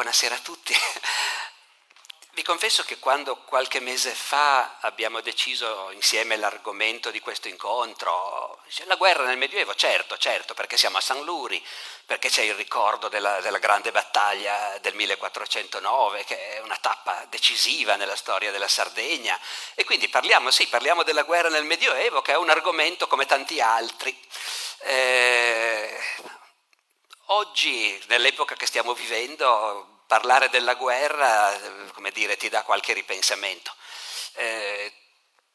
buonasera a tutti. Vi confesso che quando qualche mese fa abbiamo deciso insieme l'argomento di questo incontro, la guerra nel Medioevo, certo, certo, perché siamo a San Luri, perché c'è il ricordo della, della grande battaglia del 1409, che è una tappa decisiva nella storia della Sardegna, e quindi parliamo, sì, parliamo della guerra nel Medioevo, che è un argomento come tanti altri. Eh, oggi, nell'epoca che stiamo vivendo, parlare della guerra, come dire, ti dà qualche ripensamento. Eh,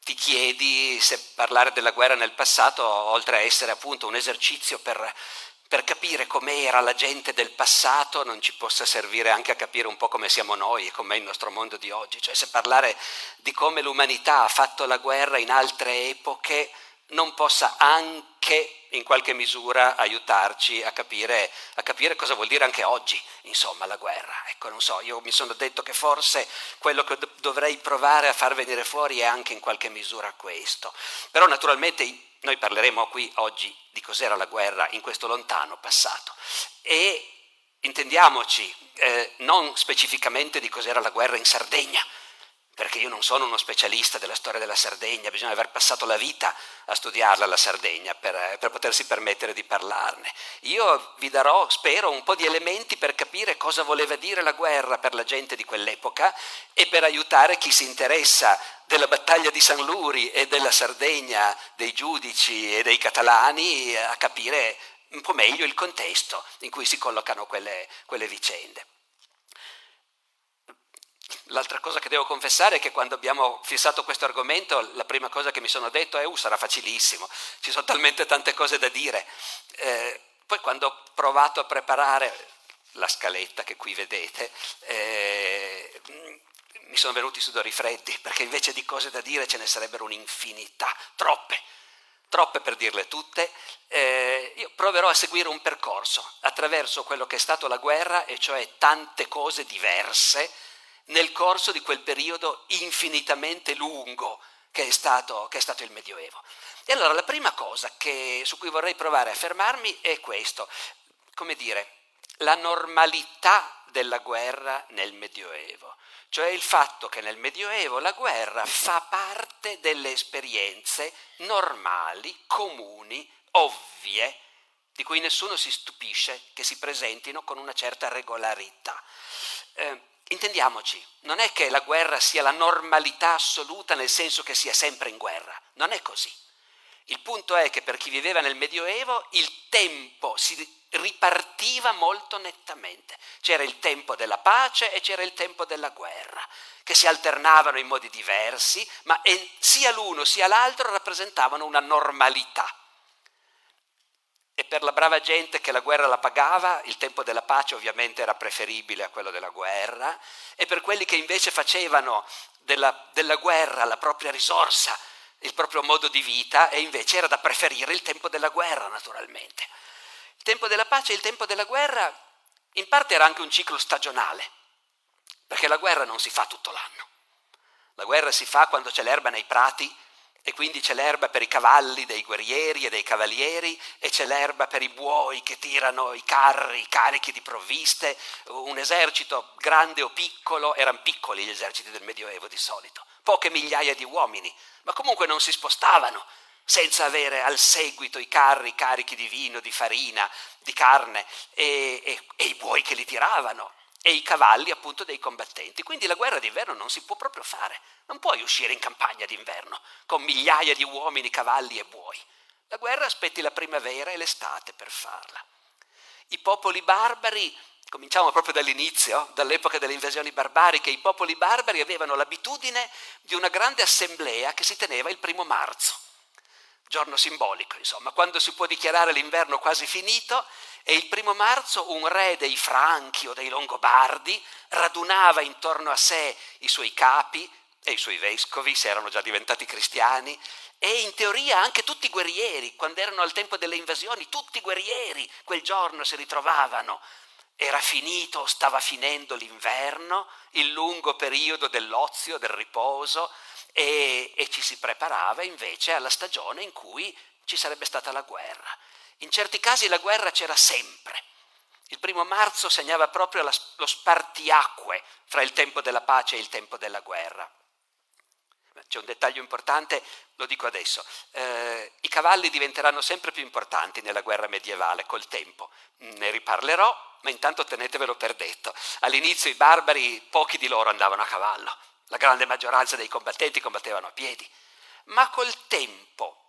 ti chiedi se parlare della guerra nel passato, oltre a essere appunto un esercizio per, per capire com'era la gente del passato, non ci possa servire anche a capire un po' come siamo noi e com'è il nostro mondo di oggi. Cioè se parlare di come l'umanità ha fatto la guerra in altre epoche non possa anche in qualche misura aiutarci a capire, a capire, cosa vuol dire anche oggi, insomma, la guerra. Ecco, non so, io mi sono detto che forse quello che dovrei provare a far venire fuori è anche in qualche misura questo. Però naturalmente noi parleremo qui oggi di cos'era la guerra in questo lontano passato e intendiamoci eh, non specificamente di cos'era la guerra in Sardegna, perché io non sono uno specialista della storia della Sardegna, bisogna aver passato la vita a studiarla la Sardegna per, per, potersi permettere di parlarne. Io vi darò, spero, un po' di elementi per capire cosa voleva dire la guerra per la gente di quell'epoca e per aiutare chi si interessa della battaglia di San Luri e della Sardegna, dei giudici e dei catalani a capire un po' meglio il contesto in cui si collocano quelle, quelle vicende. L'altra cosa che devo confessare è che quando abbiamo fissato questo argomento, la prima cosa che mi sono detto è, uh, sarà facilissimo, ci sono talmente tante cose da dire. Eh, poi quando ho provato a preparare la scaletta che qui vedete, eh, mi sono venuti sudori freddi, perché invece di cose da dire ce ne sarebbero un'infinità, troppe, troppe per dirle tutte. Eh, io proverò a seguire un percorso attraverso quello che è stato la guerra, e cioè tante cose diverse, nel corso di quel periodo infinitamente lungo che è stato, che è stato il Medioevo. E allora la prima cosa che, su cui vorrei provare a fermarmi è questo, come dire, la normalità della guerra nel Medioevo, cioè il fatto che nel Medioevo la guerra fa parte delle esperienze normali, comuni, ovvie, di cui nessuno si stupisce che si presentino con una certa regolarità. Eh, Intendiamoci, non è che la guerra sia la normalità assoluta nel senso che sia sempre in guerra, non è così. Il punto è che per chi viveva nel Medioevo il tempo si ripartiva molto nettamente. C'era il tempo della pace e c'era il tempo della guerra, che si alternavano in modi diversi, ma sia l'uno sia l'altro rappresentavano una normalità e per la brava gente che la guerra la pagava, il tempo della pace ovviamente era preferibile a quello della guerra, e per quelli che invece facevano della, della guerra la propria risorsa, il proprio modo di vita, e invece era da preferire il tempo della guerra, naturalmente. Il tempo della pace e il tempo della guerra in parte era anche un ciclo stagionale, perché la guerra non si fa tutto l'anno. La guerra si fa quando c'è l'erba nei prati e quindi c'è l'erba per i cavalli dei guerrieri e dei cavalieri e c'è l'erba per i buoi che tirano i carri, carichi di provviste, un esercito grande o piccolo, erano piccoli gli eserciti del Medioevo di solito, poche migliaia di uomini, ma comunque non si spostavano senza avere al seguito i carri carichi di vino, di farina, di carne e, e, e i buoi che li tiravano e i cavalli appunto dei combattenti. Quindi la guerra d'inverno non si può proprio fare. Non puoi uscire in campagna d'inverno con migliaia di uomini, cavalli e buoi. La guerra aspetti la primavera e l'estate per farla. I popoli barbari, cominciamo proprio dall'inizio, dall'epoca delle invasioni barbariche, i popoli barbari avevano l'abitudine di una grande assemblea che si teneva il primo marzo giorno simbolico, insomma, quando si può dichiarare l'inverno quasi finito e il primo marzo un re dei Franchi o dei Longobardi radunava intorno a sé i suoi capi e i suoi vescovi, se erano già diventati cristiani, e in teoria anche tutti i guerrieri, quando erano al tempo delle invasioni, tutti i guerrieri quel giorno si ritrovavano. Era finito, stava finendo l'inverno, il lungo periodo dell'ozio, del riposo, e, e ci si preparava invece alla stagione in cui ci sarebbe stata la guerra. In certi casi la guerra c'era sempre Il primo marzo segnava proprio la, lo spartiacque fra il tempo della pace e il tempo della guerra. C'è un dettaglio importante, lo dico adesso. Eh, I cavalli diventeranno sempre più importanti nella guerra medievale col tempo. Ne riparlerò, ma intanto tenetevelo per detto. All'inizio i barbari, pochi di loro andavano a cavallo, la grande maggioranza dei combattenti combattevano a piedi. Ma col tempo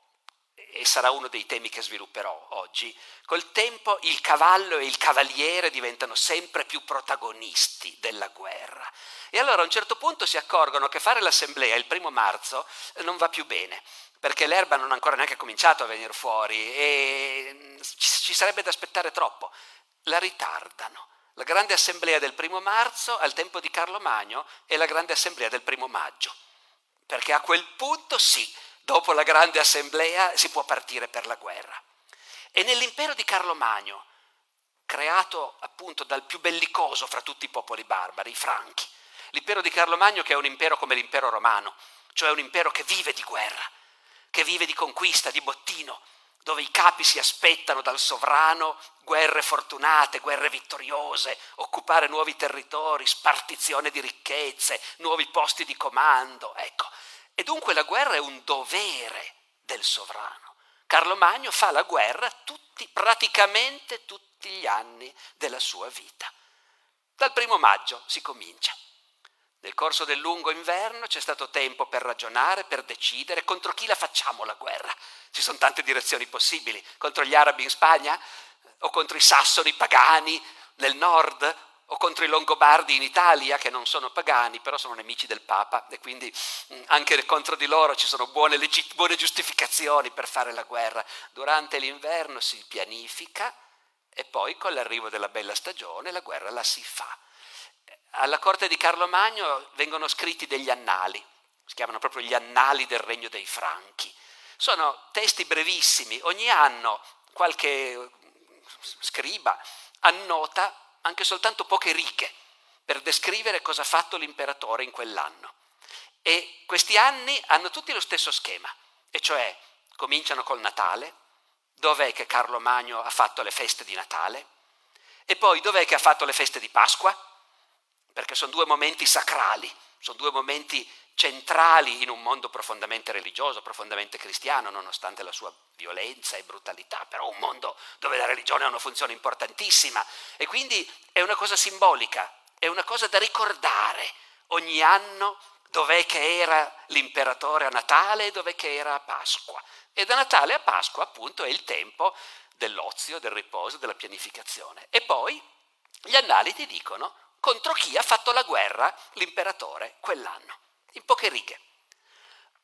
e sarà uno dei temi che svilupperò oggi, col tempo il cavallo e il cavaliere diventano sempre più protagonisti della guerra. E allora a un certo punto si accorgono che fare l'assemblea il primo marzo non va più bene, perché l'erba non ha ancora neanche cominciato a venire fuori e ci sarebbe da aspettare troppo. La ritardano. La grande assemblea del primo marzo al tempo di Carlo Magno è la grande assemblea del primo maggio, perché a quel punto sì, dopo la grande assemblea si può partire per la guerra. E nell'impero di Carlo Magno, creato appunto dal più bellicoso fra tutti i popoli barbari, i franchi, l'impero di Carlo Magno che è un impero come l'impero romano, cioè un impero che vive di guerra, che vive di conquista, di bottino, dove i capi si aspettano dal sovrano guerre fortunate, guerre vittoriose, occupare nuovi territori, spartizione di ricchezze, nuovi posti di comando. Ecco, e dunque la guerra è un dovere del sovrano. Carlo Magno fa la guerra tutti, praticamente tutti gli anni della sua vita. Dal primo maggio si comincia. Nel corso del lungo inverno c'è stato tempo per ragionare, per decidere contro chi la facciamo la guerra. Ci sono tante direzioni possibili, contro gli arabi in Spagna o contro i sassoni pagani nel nord o contro i Longobardi in Italia, che non sono pagani, però sono nemici del Papa, e quindi mm, anche contro di loro ci sono buone, legit- buone giustificazioni per fare la guerra. Durante l'inverno si pianifica e poi con l'arrivo della bella stagione la guerra la si fa. Alla corte di Carlo Magno vengono scritti degli annali, si chiamano proprio gli annali del regno dei Franchi. Sono testi brevissimi, ogni anno qualche scriba annota anche soltanto poche righe per descrivere cosa ha fatto l'imperatore in quell'anno. E questi anni hanno tutti lo stesso schema, e cioè cominciano col Natale, dov'è che Carlo Magno ha fatto le feste di Natale, e poi dov'è che ha fatto le feste di Pasqua, perché sono due momenti sacrali, sono due momenti centrali in un mondo profondamente religioso, profondamente cristiano, nonostante la sua violenza e brutalità, però un mondo dove la religione ha una funzione importantissima e quindi è una cosa simbolica, è una cosa da ricordare ogni anno dov'è che era l'imperatore a Natale e dov'è che era a Pasqua. E da Natale a Pasqua appunto è il tempo dell'ozio, del riposo, della pianificazione. E poi gli annali ti dicono contro chi ha fatto la guerra l'imperatore quell'anno in poche righe.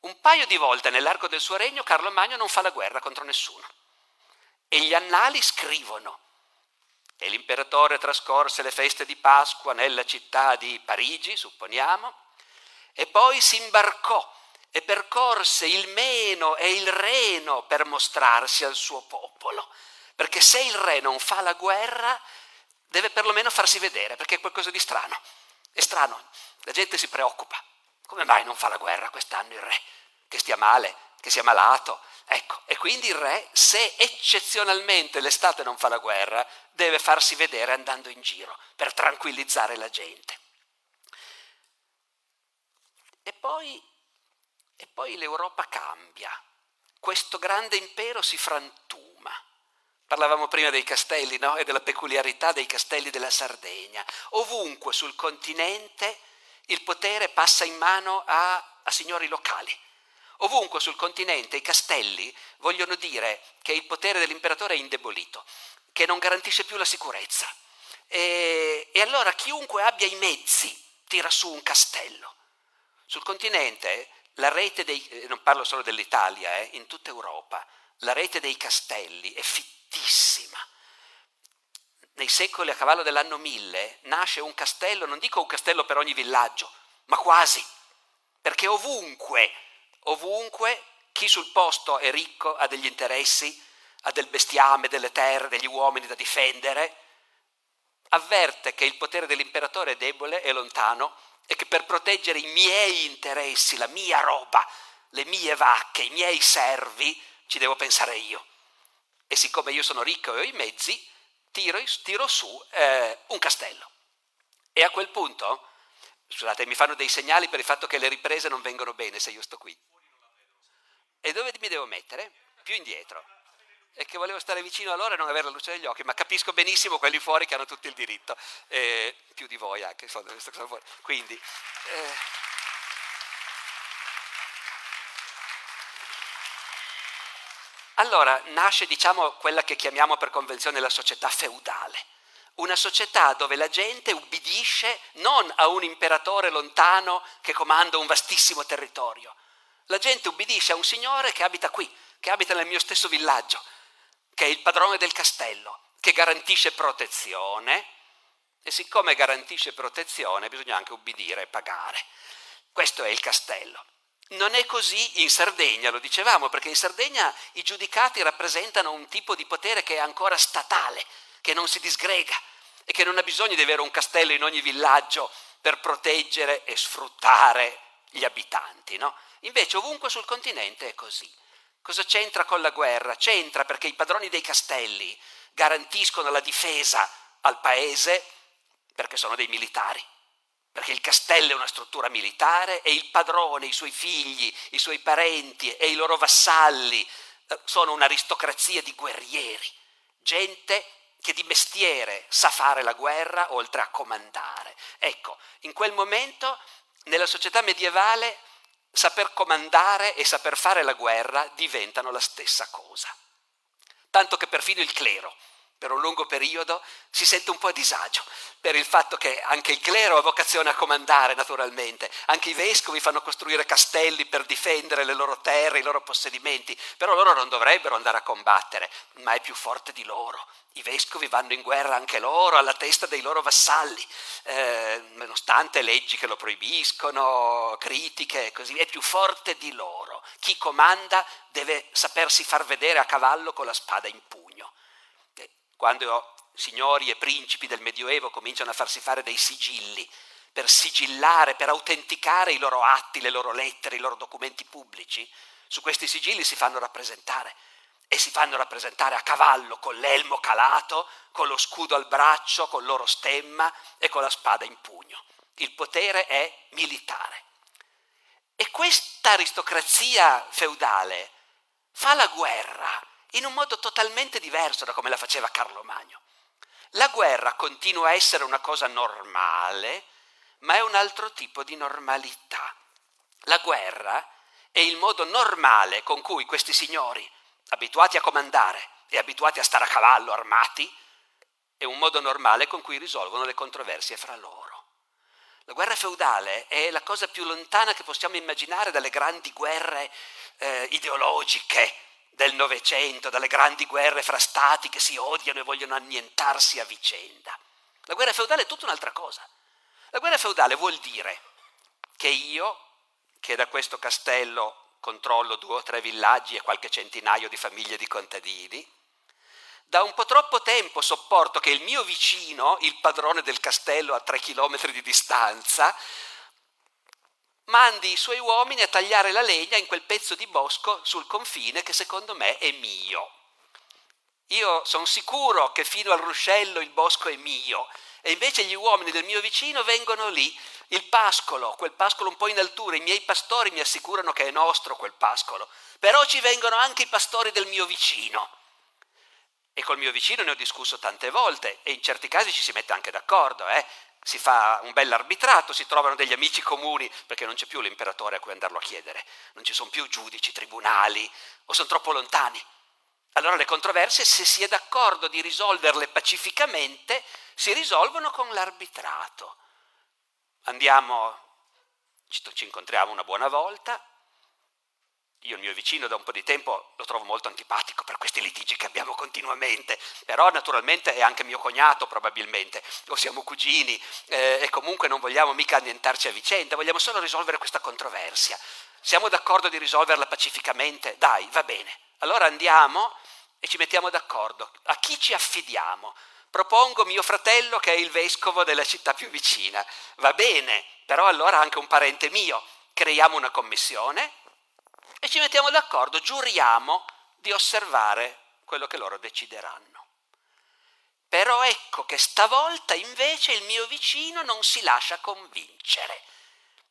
Un paio di volte nell'arco del suo regno Carlo Magno non fa la guerra contro nessuno. E gli annali scrivono. E l'imperatore trascorse le feste di Pasqua nella città di Parigi, supponiamo, e poi si imbarcò e percorse il Meno e il Reno per mostrarsi al suo popolo. Perché se il re non fa la guerra, deve perlomeno farsi vedere, perché è qualcosa di strano. È strano, la gente si preoccupa. Come mai non fa la guerra quest'anno il re? Che stia male, che sia malato. Ecco, e quindi il re, se eccezionalmente l'estate non fa la guerra, deve farsi vedere andando in giro per tranquillizzare la gente. E poi, e poi l'Europa cambia. Questo grande impero si frantuma. Parlavamo prima dei castelli no? e della peculiarità dei castelli della Sardegna. Ovunque sul continente il potere passa in mano a, a signori locali. Ovunque sul continente i castelli vogliono dire che il potere dell'imperatore è indebolito, che non garantisce più la sicurezza. E, e allora chiunque abbia i mezzi tira su un castello. Sul continente la rete dei, eh, non parlo solo dell'Italia, eh, in tutta Europa, la rete dei castelli è fittissima nei secoli a cavallo dell'anno 1000 nasce un castello, non dico un castello per ogni villaggio, ma quasi, perché ovunque, ovunque chi sul posto è ricco, ha degli interessi, ha del bestiame, delle terre, degli uomini da difendere, avverte che il potere dell'imperatore è debole, è lontano e che per proteggere i miei interessi, la mia roba, le mie vacche, i miei servi, ci devo pensare io. E siccome io sono ricco e ho i mezzi, tiro, tiro su eh, un castello. E a quel punto, scusate, mi fanno dei segnali per il fatto che le riprese non vengono bene se io sto qui. E dove mi devo mettere? Più indietro. E che volevo stare vicino a loro e non avere la luce negli occhi, ma capisco benissimo quelli fuori che hanno tutto il diritto, eh, più di voi anche. Quindi... Eh, Allora nasce, diciamo, quella che chiamiamo per convenzione la società feudale. Una società dove la gente ubbidisce non a un imperatore lontano che comanda un vastissimo territorio. La gente ubbidisce a un signore che abita qui, che abita nel mio stesso villaggio, che è il padrone del castello, che garantisce protezione e siccome garantisce protezione bisogna anche ubbidire e pagare. Questo è il castello. Non è così in Sardegna, lo dicevamo, perché in Sardegna i giudicati rappresentano un tipo di potere che è ancora statale, che non si disgrega e che non ha bisogno di avere un castello in ogni villaggio per proteggere e sfruttare gli abitanti. No? Invece ovunque sul continente è così. Cosa c'entra con la guerra? C'entra perché i padroni dei castelli garantiscono la difesa al paese perché sono dei militari perché il castello è una struttura militare e il padrone, i suoi figli, i suoi parenti e i loro vassalli eh, sono un'aristocrazia di guerrieri, gente che di mestiere sa fare la guerra oltre a comandare. Ecco, in quel momento nella società medievale saper comandare e saper fare la guerra diventano la stessa cosa. Tanto che perfino il clero, per un lungo periodo si sente un po' a disagio per il fatto che anche il clero ha vocazione a comandare naturalmente, anche i vescovi fanno costruire castelli per difendere le loro terre, i loro possedimenti, però loro non dovrebbero andare a combattere, ma è più forte di loro. I vescovi vanno in guerra anche loro, alla testa dei loro vassalli, eh, nonostante leggi che lo proibiscono, critiche, così, è più forte di loro. Chi comanda deve sapersi far vedere a cavallo con la spada in pugno quando signori e principi del Medioevo cominciano a farsi fare dei sigilli per sigillare, per autenticare i loro atti, le loro lettere, i loro documenti pubblici, su questi sigilli si fanno rappresentare e si fanno rappresentare a cavallo con l'elmo calato, con lo scudo al braccio, con il loro stemma e con la spada in pugno. Il potere è militare. E questa aristocrazia feudale fa la guerra in un modo totalmente diverso da come la faceva Carlo Magno. La guerra continua a essere una cosa normale, ma è un altro tipo di normalità. La guerra è il modo normale con cui questi signori, abituati a comandare e abituati a stare a cavallo armati, è un modo normale con cui risolvono le controversie fra loro. La guerra feudale è la cosa più lontana che possiamo immaginare dalle grandi guerre eh, ideologiche del Novecento, dalle grandi guerre fra stati che si odiano e vogliono annientarsi a vicenda. La guerra feudale è tutta un'altra cosa. La guerra feudale vuol dire che io, che da questo castello controllo due o tre villaggi e qualche centinaio di famiglie di contadini, da un po' troppo tempo sopporto che il mio vicino, il padrone del castello a tre chilometri di distanza, mandi i suoi uomini a tagliare la legna in quel pezzo di bosco sul confine che secondo me è mio. Io sono sicuro che fino al ruscello il bosco è mio e invece gli uomini del mio vicino vengono lì. Il pascolo, quel pascolo un po' in altura, i miei pastori mi assicurano che è nostro quel pascolo, però ci vengono anche i pastori del mio vicino. E col mio vicino ne ho discusso tante volte e in certi casi ci si mette anche d'accordo, eh? Si fa un bel arbitrato, si trovano degli amici comuni, perché non c'è più l'imperatore a cui andarlo a chiedere, non ci sono più giudici, tribunali, o sono troppo lontani. Allora le controversie, se si è d'accordo di risolverle pacificamente, si risolvono con l'arbitrato. Andiamo, ci incontriamo una buona volta, io il mio vicino da un po' di tempo lo trovo molto antipatico per questi litigi che abbiamo continuamente, però naturalmente è anche mio cognato probabilmente, o siamo cugini eh, e comunque non vogliamo mica annientarci a vicenda, vogliamo solo risolvere questa controversia. Siamo d'accordo di risolverla pacificamente? Dai, va bene. Allora andiamo e ci mettiamo d'accordo. A chi ci affidiamo? Propongo mio fratello che è il vescovo della città più vicina. Va bene, però allora anche un parente mio. Creiamo una commissione e ci mettiamo d'accordo, giuriamo di osservare quello che loro decideranno. Però ecco che stavolta invece il mio vicino non si lascia convincere.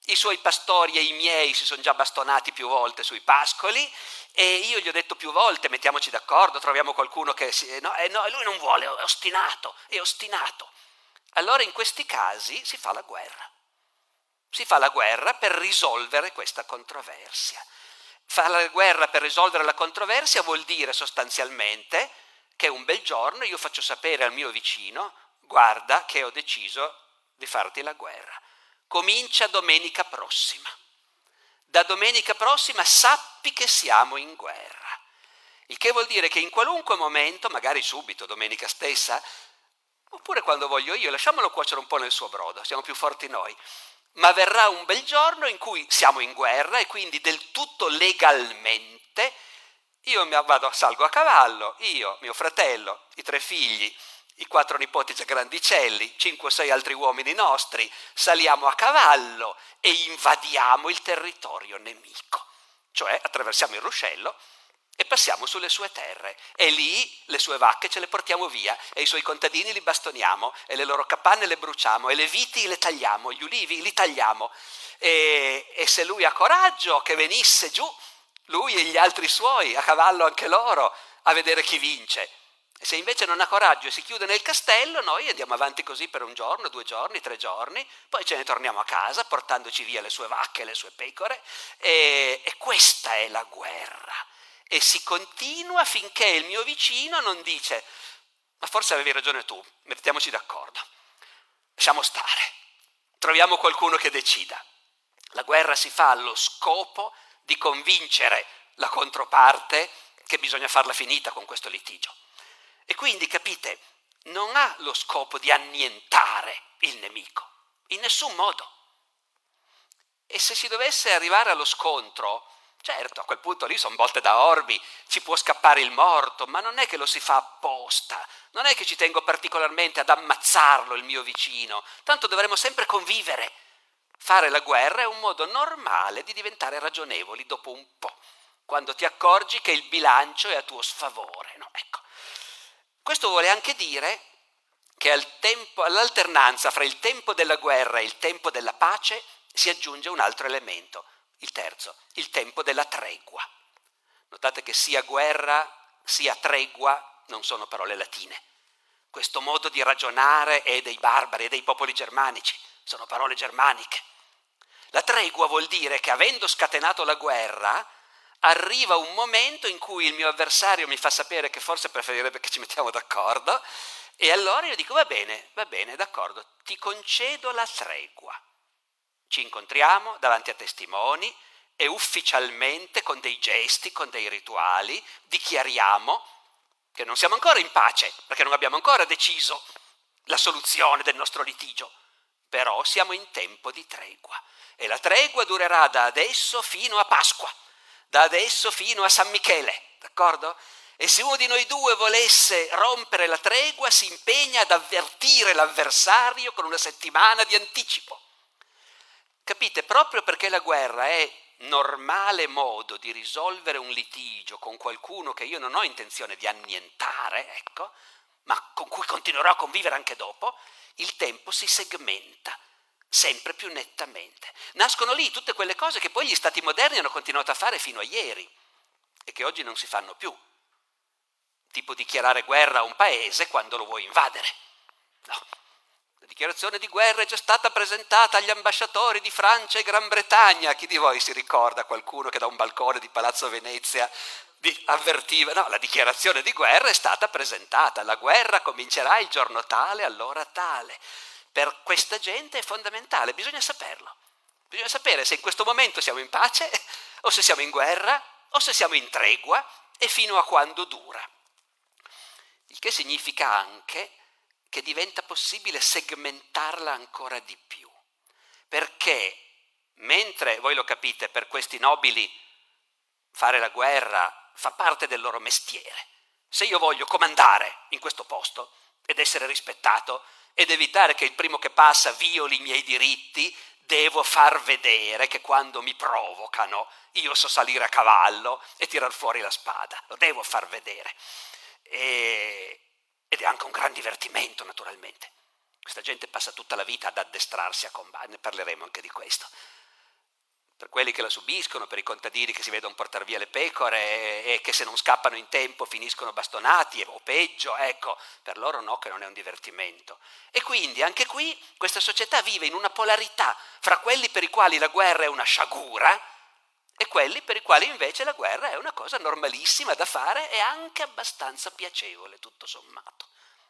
I suoi pastori e i miei si sono già bastonati più volte sui pascoli e io gli ho detto più volte mettiamoci d'accordo, troviamo qualcuno che... Si... No, eh, no, lui non vuole, è ostinato, è ostinato. Allora in questi casi si fa la guerra. Si fa la guerra per risolvere questa controversia. Fare la guerra per risolvere la controversia vuol dire sostanzialmente che un bel giorno io faccio sapere al mio vicino, guarda che ho deciso di farti la guerra comincia domenica prossima. Da domenica prossima sappi che siamo in guerra. Il che vuol dire che in qualunque momento, magari subito, domenica stessa, oppure quando voglio io, lasciamolo cuocere un po' nel suo brodo, siamo più forti noi, ma verrà un bel giorno in cui siamo in guerra e quindi del tutto legalmente io vado, salgo a cavallo, io, mio fratello, i tre figli, i quattro nipoti già grandicelli, cinque o sei altri uomini nostri, saliamo a cavallo e invadiamo il territorio nemico, cioè attraversiamo il ruscello e passiamo sulle sue terre. E lì le sue vacche ce le portiamo via e i suoi contadini li bastoniamo e le loro capanne le bruciamo e le viti le tagliamo, gli ulivi li tagliamo. E, e se lui ha coraggio che venisse giù, lui e gli altri suoi, a cavallo anche loro, a vedere chi vince. Se invece non ha coraggio e si chiude nel castello, noi andiamo avanti così per un giorno, due giorni, tre giorni, poi ce ne torniamo a casa portandoci via le sue vacche e le sue pecore. E, e questa è la guerra. E si continua finché il mio vicino non dice, ma forse avevi ragione tu, mettiamoci d'accordo, lasciamo stare, troviamo qualcuno che decida. La guerra si fa allo scopo di convincere la controparte che bisogna farla finita con questo litigio. E quindi, capite, non ha lo scopo di annientare il nemico, in nessun modo. E se si dovesse arrivare allo scontro, certo, a quel punto lì sono volte da orbi, ci può scappare il morto, ma non è che lo si fa apposta, non è che ci tengo particolarmente ad ammazzarlo il mio vicino, tanto dovremo sempre convivere. Fare la guerra è un modo normale di diventare ragionevoli dopo un po', quando ti accorgi che il bilancio è a tuo sfavore. No? Ecco. Questo vuole anche dire che tempo, all'alternanza fra il tempo della guerra e il tempo della pace si aggiunge un altro elemento, il terzo, il tempo della tregua. Notate che sia guerra sia tregua non sono parole latine. Questo modo di ragionare è dei barbari, è dei popoli germanici, sono parole germaniche. La tregua vuol dire che avendo scatenato la guerra, arriva un momento in cui il mio avversario mi fa sapere che forse preferirebbe che ci mettiamo d'accordo e allora io dico va bene, va bene, d'accordo, ti concedo la tregua. Ci incontriamo davanti a testimoni e ufficialmente con dei gesti, con dei rituali, dichiariamo che non siamo ancora in pace, perché non abbiamo ancora deciso la soluzione del nostro litigio, però siamo in tempo di tregua e la tregua durerà da adesso fino a Pasqua da adesso fino a San Michele, d'accordo? E se uno di noi due volesse rompere la tregua, si impegna ad avvertire l'avversario con una settimana di anticipo. Capite? Proprio perché la guerra è normale modo di risolvere un litigio con qualcuno che io non ho intenzione di annientare, ecco, ma con cui continuerò a convivere anche dopo, il tempo si segmenta sempre più nettamente. Nascono lì tutte quelle cose che poi gli stati moderni hanno continuato a fare fino a ieri e che oggi non si fanno più. Tipo dichiarare guerra a un paese quando lo vuoi invadere. No. La dichiarazione di guerra è già stata presentata agli ambasciatori di Francia e Gran Bretagna. Chi di voi si ricorda qualcuno che da un balcone di Palazzo Venezia avvertiva? No, la dichiarazione di guerra è stata presentata. La guerra comincerà il giorno tale, all'ora tale per questa gente è fondamentale, bisogna saperlo. Bisogna sapere se in questo momento siamo in pace o se siamo in guerra o se siamo in tregua e fino a quando dura. Il che significa anche che diventa possibile segmentarla ancora di più. Perché mentre, voi lo capite, per questi nobili fare la guerra fa parte del loro mestiere, se io voglio comandare in questo posto ed essere rispettato, ed evitare che il primo che passa violi i miei diritti, devo far vedere che quando mi provocano io so salire a cavallo e tirar fuori la spada, lo devo far vedere. E, ed è anche un gran divertimento naturalmente. Questa gente passa tutta la vita ad addestrarsi a combattere, ne parleremo anche di questo per quelli che la subiscono, per i contadini che si vedono portare via le pecore e, che se non scappano in tempo finiscono bastonati o peggio, ecco, per loro no che non è un divertimento. E quindi anche qui questa società vive in una polarità fra quelli per i quali la guerra è una sciagura e quelli per i quali invece la guerra è una cosa normalissima da fare e anche abbastanza piacevole, tutto sommato,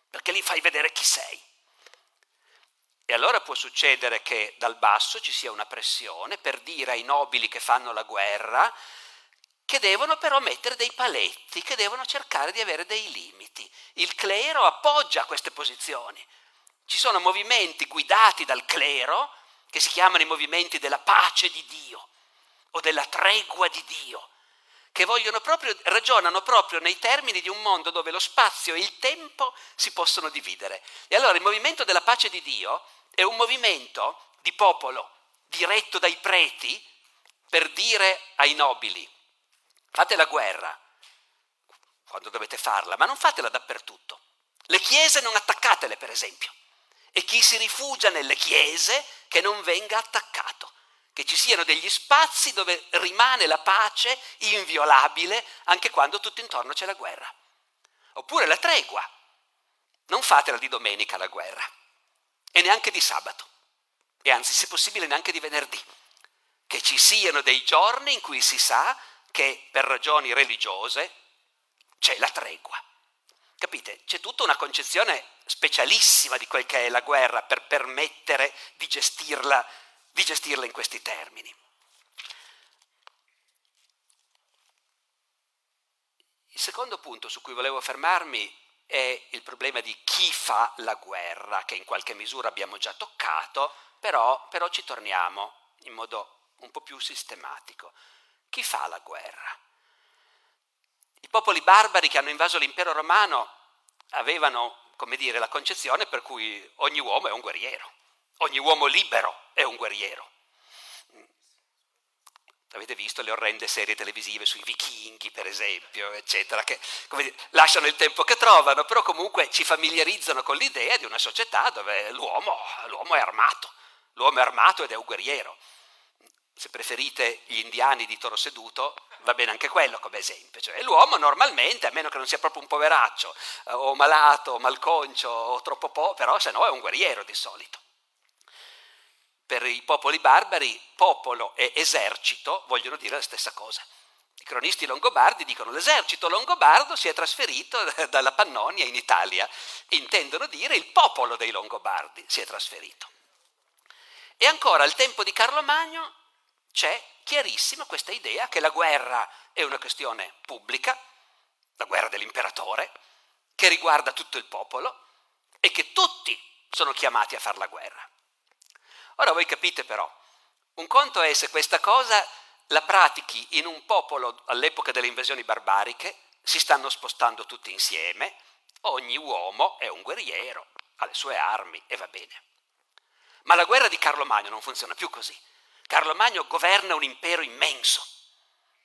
perché lì fai vedere chi sei. E allora può succedere che dal basso ci sia una pressione per dire ai nobili che fanno la guerra che devono però mettere dei paletti, che devono cercare di avere dei limiti. Il clero appoggia queste posizioni. Ci sono movimenti guidati dal clero che si chiamano i movimenti della pace di Dio o della tregua di Dio, che proprio, ragionano proprio nei termini di un mondo dove lo spazio e il tempo si possono dividere. E allora il movimento della pace di Dio è un movimento di popolo diretto dai preti per dire ai nobili, fate la guerra quando dovete farla, ma non fatela dappertutto. Le chiese non attaccatele, per esempio. E chi si rifugia nelle chiese che non venga attaccato che ci siano degli spazi dove rimane la pace inviolabile anche quando tutto intorno c'è la guerra. Oppure la tregua. Non fatela di domenica la guerra e neanche di sabato e anzi se possibile neanche di venerdì. Che ci siano dei giorni in cui si sa che per ragioni religiose c'è la tregua. Capite? C'è tutta una concezione specialissima di quel che è la guerra per permettere di gestirla di gestirla in questi termini. Il secondo punto su cui volevo fermarmi è il problema di chi fa la guerra, che in qualche misura abbiamo già toccato, però, però ci torniamo in modo un po' più sistematico. Chi fa la guerra? I popoli barbari che hanno invaso l'impero romano avevano, come dire, la concezione per cui ogni uomo è un guerriero. Ogni uomo libero è un guerriero. Avete visto le orrende serie televisive sui vichinghi, per esempio, eccetera, che dire, lasciano il tempo che trovano, però comunque ci familiarizzano con l'idea di una società dove l'uomo, l'uomo è armato, l'uomo è armato ed è un guerriero. Se preferite gli indiani di Toro Seduto, va bene anche quello come esempio. Cioè, l'uomo normalmente, a meno che non sia proprio un poveraccio, eh, o malato, o malconcio, o troppo po', però se no è un guerriero di solito per i popoli barbari popolo e esercito vogliono dire la stessa cosa. I cronisti longobardi dicono l'esercito longobardo si è trasferito dalla Pannonia in Italia, intendono dire il popolo dei longobardi si è trasferito. E ancora al tempo di Carlo Magno c'è chiarissima questa idea che la guerra è una questione pubblica, la guerra dell'imperatore, che riguarda tutto il popolo e che tutti sono chiamati a fare la guerra. Ora voi capite però, un conto è se questa cosa la pratichi in un popolo all'epoca delle invasioni barbariche, si stanno spostando tutti insieme, ogni uomo è un guerriero, ha le sue armi e va bene. Ma la guerra di Carlo Magno non funziona più così. Carlo Magno governa un impero immenso.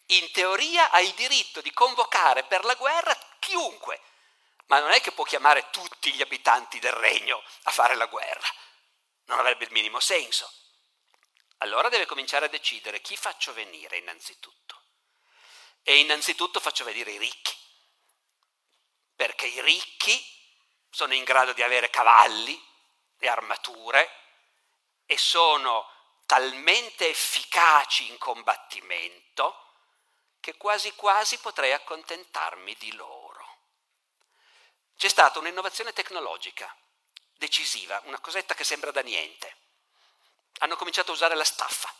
In teoria ha il diritto di convocare per la guerra chiunque, ma non è che può chiamare tutti gli abitanti del regno a fare la guerra non avrebbe il minimo senso. Allora deve cominciare a decidere chi faccio venire innanzitutto. E innanzitutto faccio venire i ricchi, perché i ricchi sono in grado di avere cavalli e armature e sono talmente efficaci in combattimento che quasi quasi potrei accontentarmi di loro. C'è stata un'innovazione tecnologica decisiva, una cosetta che sembra da niente. Hanno cominciato a usare la staffa.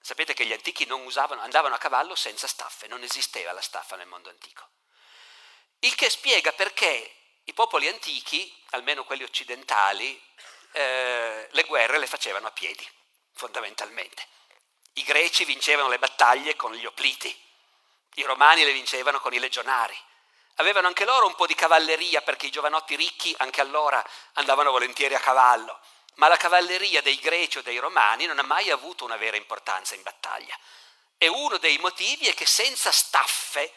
Sapete che gli antichi non usavano, andavano a cavallo senza staffe, non esisteva la staffa nel mondo antico. Il che spiega perché i popoli antichi, almeno quelli occidentali, eh, le guerre le facevano a piedi, fondamentalmente. I greci vincevano le battaglie con gli opliti, i romani le vincevano con i legionari, Avevano anche loro un po' di cavalleria perché i giovanotti ricchi anche allora andavano volentieri a cavallo, ma la cavalleria dei greci o dei romani non ha mai avuto una vera importanza in battaglia. E uno dei motivi è che senza staffe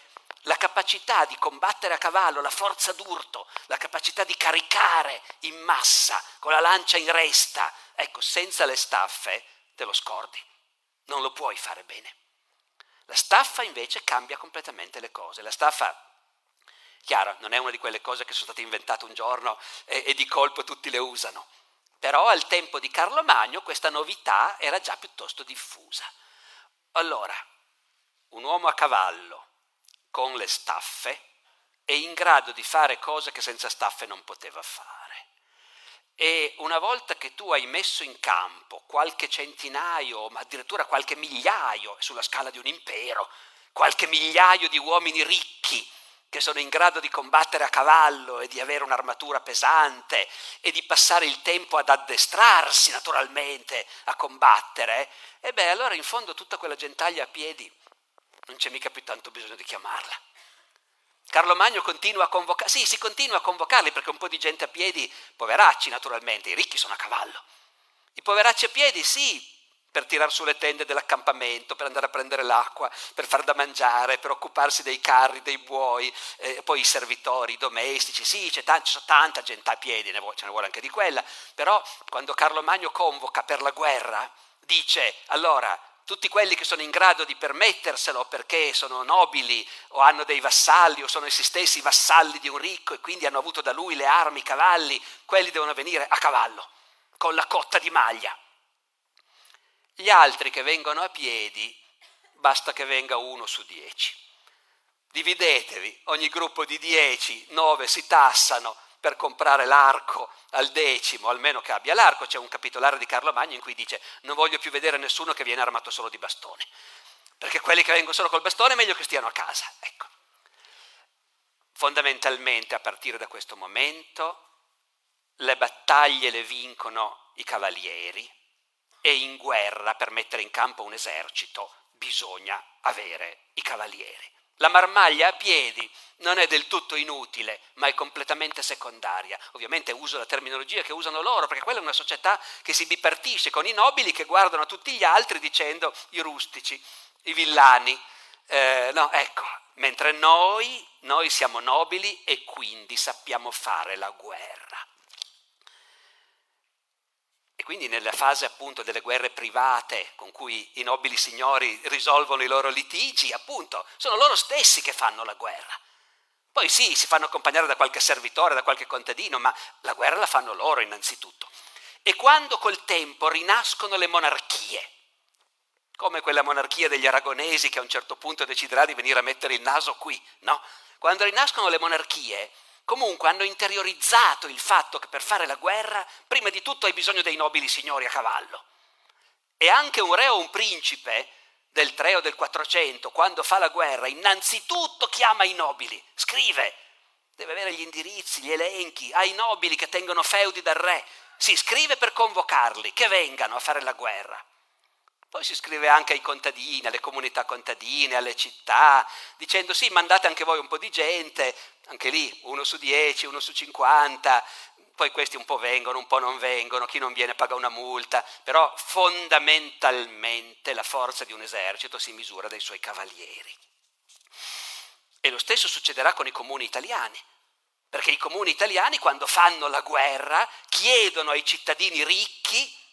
la capacità di combattere a cavallo, la forza d'urto, la capacità di caricare in massa con la lancia in resta, ecco, senza le staffe te lo scordi, non lo puoi fare bene. La staffa invece cambia completamente le cose. La staffa, chiaro, non è una di quelle cose che sono state inventate un giorno e, e di colpo tutti le usano, però al tempo di Carlo Magno questa novità era già piuttosto diffusa. Allora, un uomo a cavallo con le staffe è in grado di fare cose che senza staffe non poteva fare. E una volta che tu hai messo in campo qualche centinaio, ma addirittura qualche migliaio, sulla scala di un impero, qualche migliaio di uomini ricchi che sono in grado di combattere a cavallo e di avere un'armatura pesante e di passare il tempo ad addestrarsi naturalmente a combattere, e beh, allora in fondo tutta quella gentaglia a piedi non c'è mica più tanto bisogno di chiamarla. Carlo Magno continua a convocare, sì, si continua a convocarli perché un po' di gente a piedi, poveracci naturalmente, i ricchi sono a cavallo. I poveracci a piedi, sì, per tirar su le tende dell'accampamento, per andare a prendere l'acqua, per far da mangiare, per occuparsi dei carri, dei buoi, eh, poi i servitori, i domestici, sì, c'è, t- c'è tanta gente a piedi, ne vuole, ce ne vuole anche di quella, però quando Carlo Magno convoca per la guerra, dice allora tutti quelli che sono in grado di permetterselo perché sono nobili o hanno dei vassalli o sono essi stessi vassalli di un ricco e quindi hanno avuto da lui le armi, i cavalli, quelli devono venire a cavallo, con la cotta di maglia. Gli altri che vengono a piedi, basta che venga uno su dieci. Dividetevi, ogni gruppo di dieci, nove si tassano, per comprare l'arco al decimo, almeno che abbia l'arco, c'è un capitolare di Carlo Magno in cui dice non voglio più vedere nessuno che viene armato solo di bastone, perché quelli che vengono solo col bastone è meglio che stiano a casa. Ecco. Fondamentalmente a partire da questo momento le battaglie le vincono i cavalieri e in guerra per mettere in campo un esercito bisogna avere i cavalieri. La marmaglia a piedi non è del tutto inutile, ma è completamente secondaria. Ovviamente uso la terminologia che usano loro, perché quella è una società che si bipartisce con i nobili che guardano a tutti gli altri dicendo i rustici, i villani. Eh, no, ecco, mentre noi, noi siamo nobili e quindi sappiamo fare la guerra quindi nella fase appunto delle guerre private con cui i nobili signori risolvono i loro litigi, appunto, sono loro stessi che fanno la guerra. Poi sì, si fanno accompagnare da qualche servitore, da qualche contadino, ma la guerra la fanno loro innanzitutto. E quando col tempo rinascono le monarchie, come quella monarchia degli aragonesi che a un certo punto deciderà di venire a mettere il naso qui, no? Quando rinascono le monarchie, comunque hanno interiorizzato il fatto che per fare la guerra prima di tutto hai bisogno dei nobili signori a cavallo. E anche un re o un principe del 3 o del 400, quando fa la guerra, innanzitutto chiama i nobili, scrive, deve avere gli indirizzi, gli elenchi, ai nobili che tengono feudi dal re, si scrive per convocarli, che vengano a fare la guerra. Poi si scrive anche ai contadini, alle comunità contadine, alle città, dicendo sì, mandate anche voi un po' di gente, anche lì uno su dieci, uno su cinquanta, poi questi un po' vengono, un po' non vengono, chi non viene paga una multa, però fondamentalmente la forza di un esercito si misura dai suoi cavalieri. E lo stesso succederà con i comuni italiani, perché i comuni italiani quando fanno la guerra chiedono ai cittadini ricchi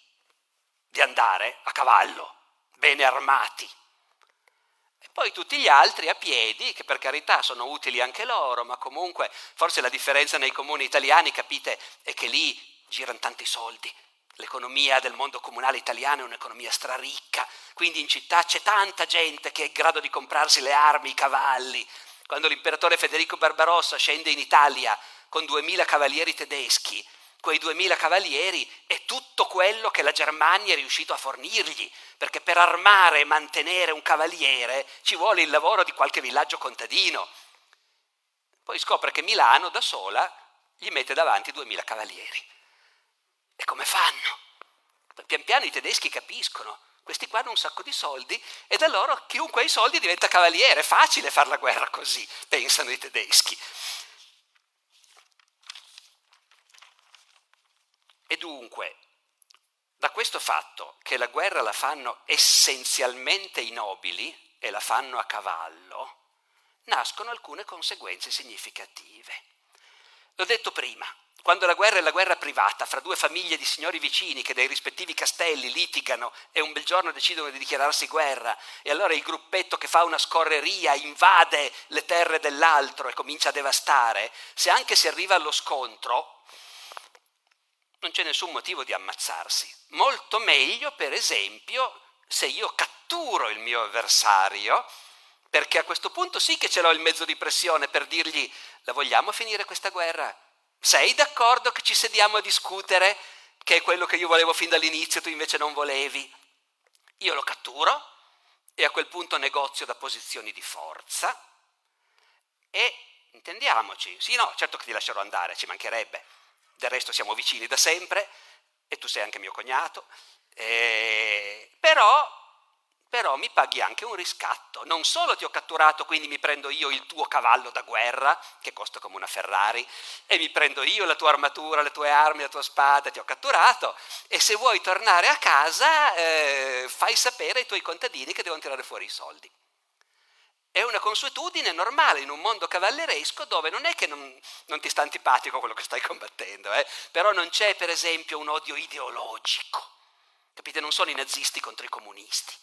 di andare a cavallo, bene armati. E poi tutti gli altri a piedi, che per carità sono utili anche loro, ma comunque forse la differenza nei comuni italiani, capite, è che lì girano tanti soldi. L'economia del mondo comunale italiano è un'economia straricca, quindi in città c'è tanta gente che è in grado di comprarsi le armi, i cavalli. Quando l'imperatore Federico Barbarossa scende in Italia con duemila cavalieri tedeschi, quei duemila cavalieri è tutto quello che la Germania è riuscito a fornirgli, perché per armare e mantenere un cavaliere ci vuole il lavoro di qualche villaggio contadino. Poi scopre che Milano da sola gli mette davanti duemila cavalieri. E come fanno? Pian piano i tedeschi capiscono, questi qua hanno un sacco di soldi e da loro chiunque ha i soldi diventa cavaliere, è facile fare la guerra così, pensano i tedeschi. E dunque, da questo fatto che la guerra la fanno essenzialmente i nobili e la fanno a cavallo, nascono alcune conseguenze significative. L'ho detto prima, quando la guerra è la guerra privata fra due famiglie di signori vicini che dai rispettivi castelli litigano e un bel giorno decidono di dichiararsi guerra e allora il gruppetto che fa una scorreria invade le terre dell'altro e comincia a devastare, se anche si arriva allo scontro, non c'è nessun motivo di ammazzarsi. Molto meglio, per esempio, se io catturo il mio avversario, perché a questo punto sì che ce l'ho il mezzo di pressione per dirgli la vogliamo finire questa guerra? Sei d'accordo che ci sediamo a discutere, che è quello che io volevo fin dall'inizio, tu invece non volevi? Io lo catturo e a quel punto negozio da posizioni di forza e intendiamoci, sì no, certo che ti lascerò andare, ci mancherebbe, del resto siamo vicini da sempre e tu sei anche mio cognato, eh, però, però mi paghi anche un riscatto. Non solo ti ho catturato, quindi mi prendo io il tuo cavallo da guerra, che costa come una Ferrari, e mi prendo io la tua armatura, le tue armi, la tua spada, ti ho catturato, e se vuoi tornare a casa eh, fai sapere ai tuoi contadini che devono tirare fuori i soldi. È una consuetudine normale in un mondo cavalleresco dove non è che non, non ti sta antipatico quello che stai combattendo, eh? però non c'è per esempio un odio ideologico. Capite? Non sono i nazisti contro i comunisti.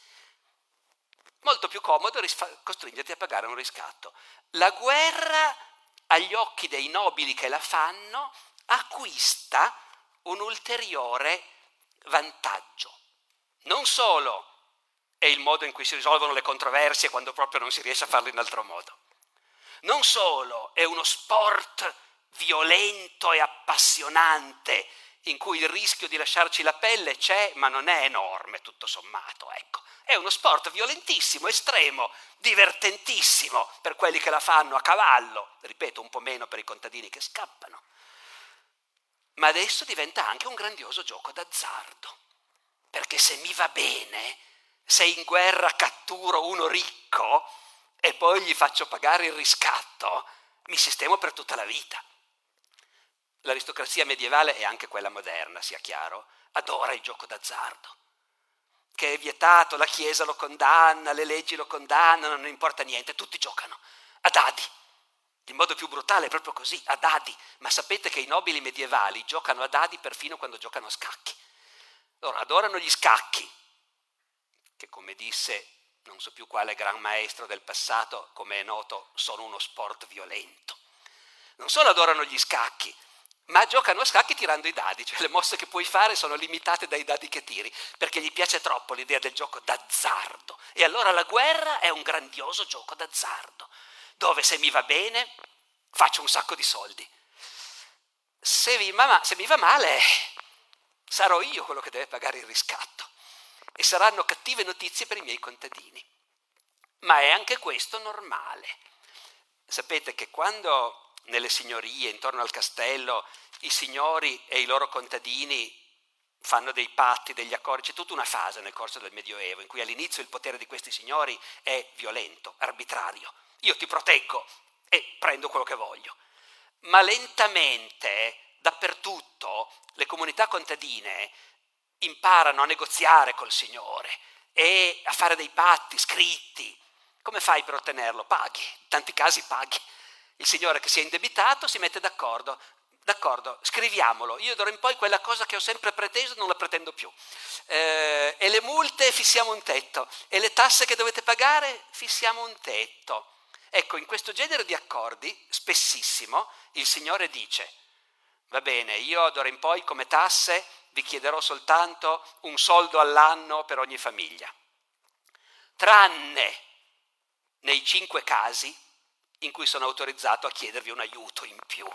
Molto più comodo costringerti a pagare un riscatto. La guerra, agli occhi dei nobili che la fanno, acquista un ulteriore vantaggio. Non solo è il modo in cui si risolvono le controversie quando proprio non si riesce a farlo in altro modo. Non solo è uno sport violento e appassionante in cui il rischio di lasciarci la pelle c'è, ma non è enorme tutto sommato, ecco. È uno sport violentissimo, estremo, divertentissimo per quelli che la fanno a cavallo, ripeto, un po' meno per i contadini che scappano. Ma adesso diventa anche un grandioso gioco d'azzardo, perché se mi va bene, se in guerra catturo uno ricco e poi gli faccio pagare il riscatto, mi sistemo per tutta la vita. L'aristocrazia medievale e anche quella moderna, sia chiaro, adora il gioco d'azzardo, che è vietato, la Chiesa lo condanna, le leggi lo condannano, non importa niente, tutti giocano a dadi. Il modo più brutale è proprio così, a dadi. Ma sapete che i nobili medievali giocano a dadi perfino quando giocano a scacchi. Loro adorano gli scacchi, che come disse non so più quale gran maestro del passato, come è noto, sono uno sport violento. Non solo adorano gli scacchi, ma giocano a scacchi tirando i dadi, cioè le mosse che puoi fare sono limitate dai dadi che tiri, perché gli piace troppo l'idea del gioco d'azzardo. E allora la guerra è un grandioso gioco d'azzardo, dove se mi va bene faccio un sacco di soldi. Se mi, ma, se mi va male, sarò io quello che deve pagare il riscatto e saranno cattive notizie per i miei contadini. Ma è anche questo normale. Sapete che quando nelle signorie, intorno al castello, i signori e i loro contadini fanno dei patti, degli accordi, c'è tutta una fase nel corso del Medioevo in cui all'inizio il potere di questi signori è violento, arbitrario. Io ti proteggo e prendo quello che voglio. Ma lentamente, dappertutto, le comunità contadine imparano a negoziare col Signore e a fare dei patti scritti. Come fai per ottenerlo? Paghi, in tanti casi paghi. Il Signore che si è indebitato si mette d'accordo. D'accordo, scriviamolo. Io d'ora in poi quella cosa che ho sempre preteso non la pretendo più. Eh, e le multe fissiamo un tetto. E le tasse che dovete pagare fissiamo un tetto. Ecco, in questo genere di accordi, spessissimo, il Signore dice, va bene, io d'ora in poi come tasse vi chiederò soltanto un soldo all'anno per ogni famiglia, tranne nei cinque casi in cui sono autorizzato a chiedervi un aiuto in più.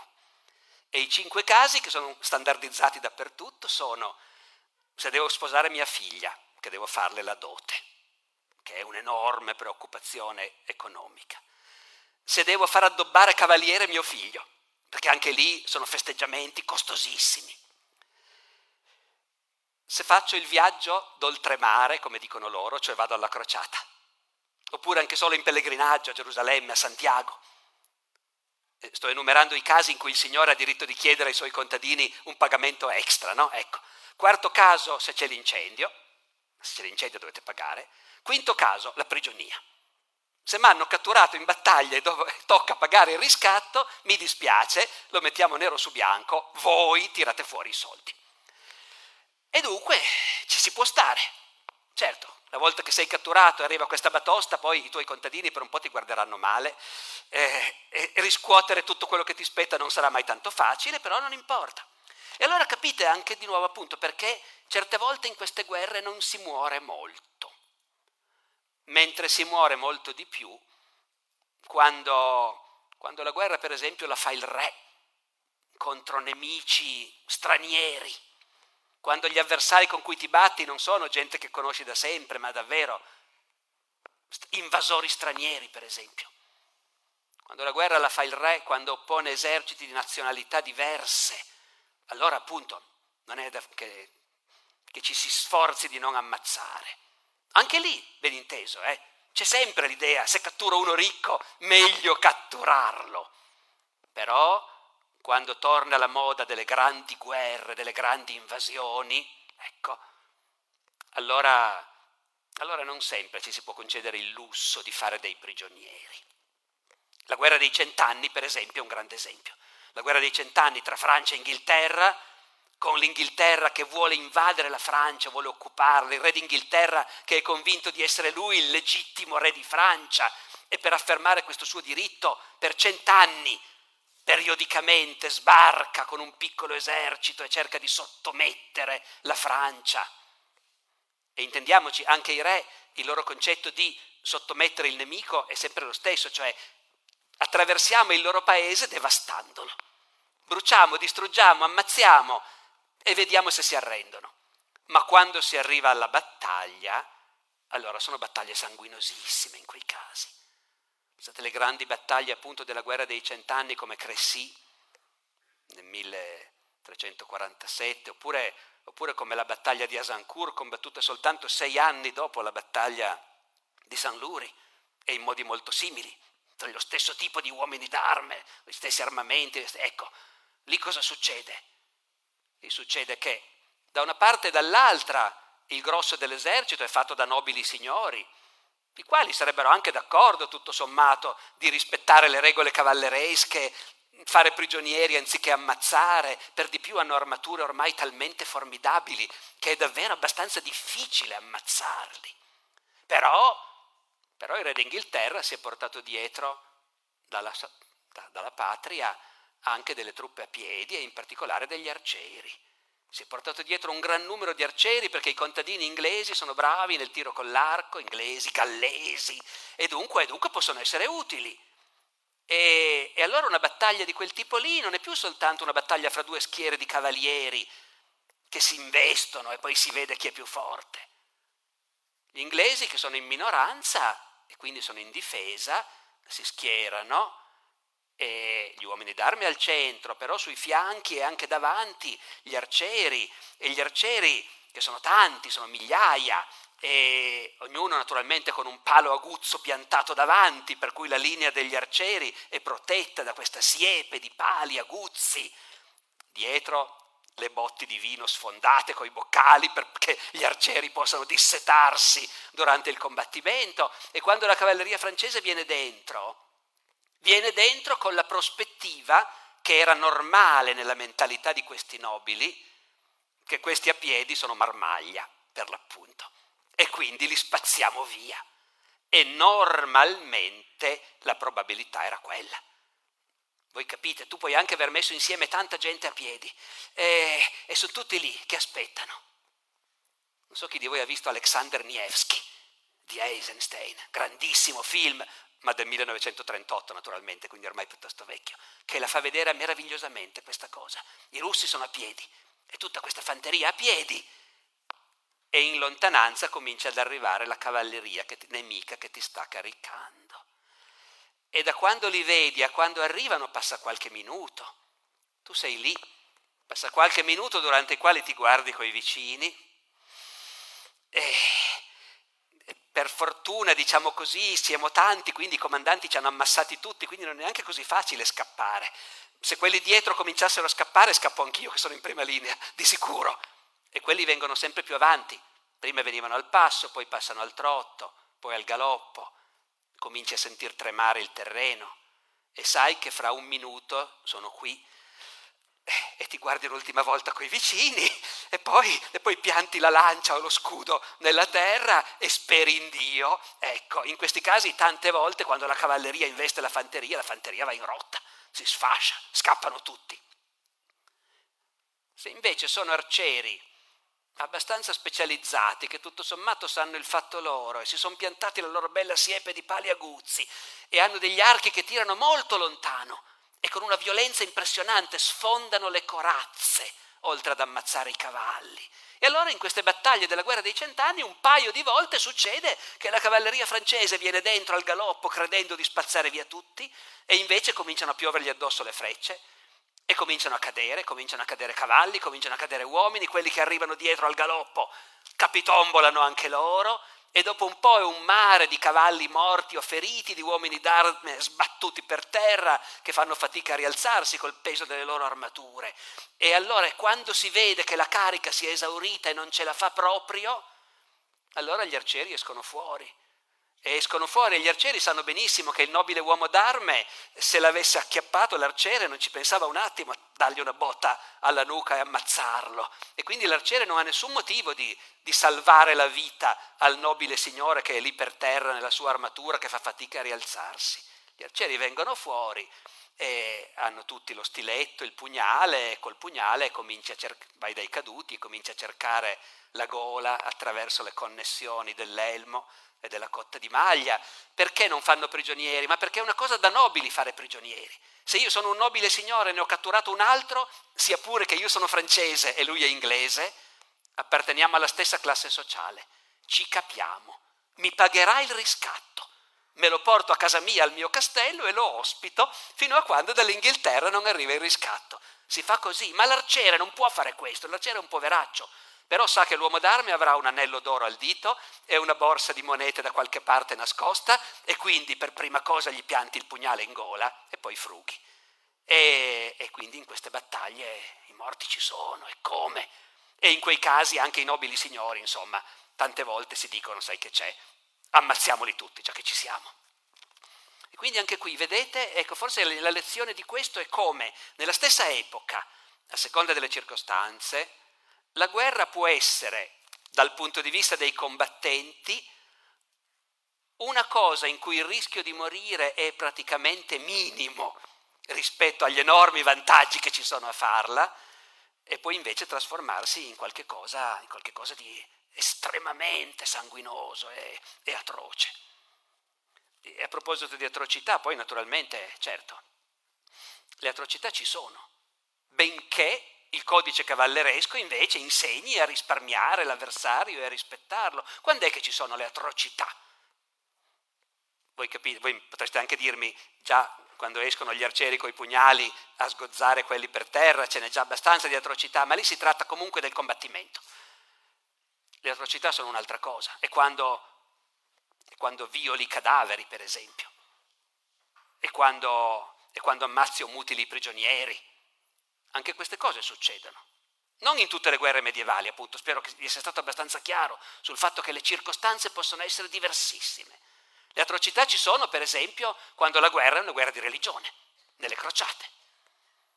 E i cinque casi che sono standardizzati dappertutto sono se devo sposare mia figlia, che devo farle la dote, che è un'enorme preoccupazione economica. Se devo far addobbare cavaliere mio figlio, perché anche lì sono festeggiamenti costosissimi se faccio il viaggio d'oltremare, come dicono loro, cioè vado alla crociata, oppure anche solo in pellegrinaggio a Gerusalemme, a Santiago. Eh, sto enumerando i casi in cui il Signore ha diritto di chiedere ai suoi contadini un pagamento extra, no? Ecco. Quarto caso, se c'è l'incendio, se c'è l'incendio dovete pagare. Quinto caso, la prigionia. Se mi hanno catturato in battaglia e dove tocca pagare il riscatto, mi dispiace, lo mettiamo nero su bianco, voi tirate fuori i soldi. E dunque ci si può stare. Certo, la volta che sei catturato e arriva questa batosta, poi i tuoi contadini per un po' ti guarderanno male eh, e riscuotere tutto quello che ti spetta non sarà mai tanto facile, però non importa. E allora capite anche di nuovo appunto perché certe volte in queste guerre non si muore molto mentre si muore molto di più quando, quando la guerra, per esempio, la fa il re contro nemici stranieri, quando gli avversari con cui ti batti non sono gente che conosci da sempre, ma davvero invasori stranieri, per esempio. Quando la guerra la fa il re, quando oppone eserciti di nazionalità diverse, allora appunto non è che, che ci si sforzi di non ammazzare. Anche lì, ben inteso, eh, c'è sempre l'idea, se catturo uno ricco, meglio catturarlo. Però, quando torna la moda delle grandi guerre, delle grandi invasioni, ecco, allora, allora non sempre ci si può concedere il lusso di fare dei prigionieri. La guerra dei cent'anni, per esempio, è un grande esempio. La guerra dei cent'anni tra Francia e Inghilterra con l'Inghilterra che vuole invadere la Francia, vuole occuparla, il re d'Inghilterra che è convinto di essere lui il legittimo re di Francia e per affermare questo suo diritto per cent'anni periodicamente sbarca con un piccolo esercito e cerca di sottomettere la Francia. E intendiamoci, anche i re, il loro concetto di sottomettere il nemico è sempre lo stesso, cioè attraversiamo il loro paese devastandolo. Bruciamo, distruggiamo, ammazziamo, e vediamo se si arrendono. Ma quando si arriva alla battaglia, allora sono battaglie sanguinosissime in quei casi. State le grandi battaglie appunto della guerra dei cent'anni come Cressy nel 1347, oppure, oppure come la battaglia di Azincourt combattuta soltanto sei anni dopo la battaglia di San Luri e in modi molto simili, tra lo stesso tipo di uomini d'arme, gli stessi armamenti. Ecco, lì cosa succede? E succede che da una parte e dall'altra il grosso dell'esercito è fatto da nobili signori, i quali sarebbero anche d'accordo, tutto sommato, di rispettare le regole cavalleresche, fare prigionieri anziché ammazzare, per di più hanno armature ormai talmente formidabili che è davvero abbastanza difficile ammazzarli. Però, però il re d'Inghilterra si è portato dietro dalla, dalla patria anche delle truppe a piedi e in particolare degli arcieri. Si è portato dietro un gran numero di arcieri perché i contadini inglesi sono bravi nel tiro con l'arco, inglesi, gallesi, e dunque, e dunque possono essere utili. E, e allora una battaglia di quel tipo lì non è più soltanto una battaglia fra due schiere di cavalieri che si investono e poi si vede chi è più forte. Gli inglesi che sono in minoranza e quindi sono in difesa, si schierano e gli uomini d'arme al centro, però sui fianchi e anche davanti gli arcieri e gli arcieri che sono tanti, sono migliaia e ognuno naturalmente con un palo aguzzo piantato davanti, per cui la linea degli arcieri è protetta da questa siepe di pali aguzzi. Dietro le botti di vino sfondate coi boccali perché gli arcieri possano dissetarsi durante il combattimento e quando la cavalleria francese viene dentro, viene dentro con la prospettiva che era normale nella mentalità di questi nobili, che questi a piedi sono marmaglia, per l'appunto, e quindi li spazziamo via. E normalmente la probabilità era quella. Voi capite, tu puoi anche aver messo insieme tanta gente a piedi e, e sono tutti lì che aspettano. Non so chi di voi ha visto Alexander Nievski di Eisenstein, grandissimo film, ma del 1938 naturalmente, quindi ormai piuttosto vecchio, che la fa vedere meravigliosamente questa cosa. I russi sono a piedi e tutta questa fanteria a piedi e in lontananza comincia ad arrivare la cavalleria che ti, nemica che ti sta caricando. E da quando li vedi a quando arrivano passa qualche minuto. Tu sei lì, passa qualche minuto durante il quale ti guardi coi vicini e per fortuna, diciamo così, siamo tanti, quindi i comandanti ci hanno ammassati tutti, quindi non è neanche così facile scappare. Se quelli dietro cominciassero a scappare, scappo anch'io che sono in prima linea, di sicuro. E quelli vengono sempre più avanti. Prima venivano al passo, poi passano al trotto, poi al galoppo. cominci a sentir tremare il terreno e sai che fra un minuto sono qui e ti guardi l'ultima volta coi vicini e poi, e poi, pianti la lancia o lo scudo nella terra e speri in Dio. Ecco, in questi casi tante volte quando la cavalleria investe la fanteria, la fanteria va in rotta, si sfascia, scappano tutti. Se invece sono arcieri abbastanza specializzati che tutto sommato sanno il fatto loro e si sono piantati la loro bella siepe di pali aguzzi e hanno degli archi che tirano molto lontano, e con una violenza impressionante sfondano le corazze, oltre ad ammazzare i cavalli. E allora in queste battaglie della guerra dei cent'anni un paio di volte succede che la cavalleria francese viene dentro al galoppo credendo di spazzare via tutti e invece cominciano a piovergli addosso le frecce e cominciano a cadere, cominciano a cadere cavalli, cominciano a cadere uomini, quelli che arrivano dietro al galoppo capitombolano anche loro e dopo un po' è un mare di cavalli morti o feriti, di uomini d'arme sbattuti per terra che fanno fatica a rialzarsi col peso delle loro armature. E allora quando si vede che la carica si è esaurita e non ce la fa proprio, allora gli arcieri escono fuori escono fuori gli arcieri sanno benissimo che il nobile uomo d'arme, se l'avesse acchiappato l'arciere, non ci pensava un attimo a dargli una botta alla nuca e ammazzarlo. E quindi l'arciere non ha nessun motivo di, di salvare la vita al nobile signore che è lì per terra nella sua armatura che fa fatica a rialzarsi. Gli arcieri vengono fuori e hanno tutti lo stiletto, il pugnale, e col pugnale cerc- vai dai caduti e comincia a cercare la gola attraverso le connessioni dell'elmo e della cotta di maglia. Perché non fanno prigionieri? Ma perché è una cosa da nobili fare prigionieri. Se io sono un nobile signore e ne ho catturato un altro, sia pure che io sono francese e lui è inglese, apparteniamo alla stessa classe sociale. Ci capiamo. Mi pagherà il riscatto. Me lo porto a casa mia, al mio castello, e lo ospito fino a quando dall'Inghilterra non arriva il riscatto. Si fa così, ma l'arciere non può fare questo, l'arciere è un poveraccio, però sa che l'uomo d'arme avrà un anello d'oro al dito e una borsa di monete da qualche parte nascosta e quindi per prima cosa gli pianti il pugnale in gola e poi frughi. E, e quindi in queste battaglie i morti ci sono e come? E in quei casi anche i nobili signori, insomma, tante volte si dicono, sai che c'è, ammazziamoli tutti, già che ci siamo. E quindi anche qui, vedete, ecco, forse la lezione di questo è come nella stessa epoca, a seconda delle circostanze, la guerra può essere, dal punto di vista dei combattenti, una cosa in cui il rischio di morire è praticamente minimo rispetto agli enormi vantaggi che ci sono a farla, e poi invece trasformarsi in qualche cosa, in qualche cosa di estremamente sanguinoso e, e atroce. E a proposito di atrocità, poi naturalmente, certo, le atrocità ci sono, benché il codice cavalleresco invece insegni a risparmiare l'avversario e a rispettarlo. Quando è che ci sono le atrocità? Voi, capite, voi potreste anche dirmi, già quando escono gli arcieri coi pugnali a sgozzare quelli per terra, ce n'è già abbastanza di atrocità, ma lì si tratta comunque del combattimento. Le atrocità sono un'altra cosa, è quando, è quando violi cadaveri, per esempio, è quando, è quando ammazzi o mutili i prigionieri, anche queste cose succedono. Non in tutte le guerre medievali, appunto, spero che vi sia stato abbastanza chiaro sul fatto che le circostanze possono essere diversissime. Le atrocità ci sono, per esempio, quando la guerra è una guerra di religione, nelle crociate.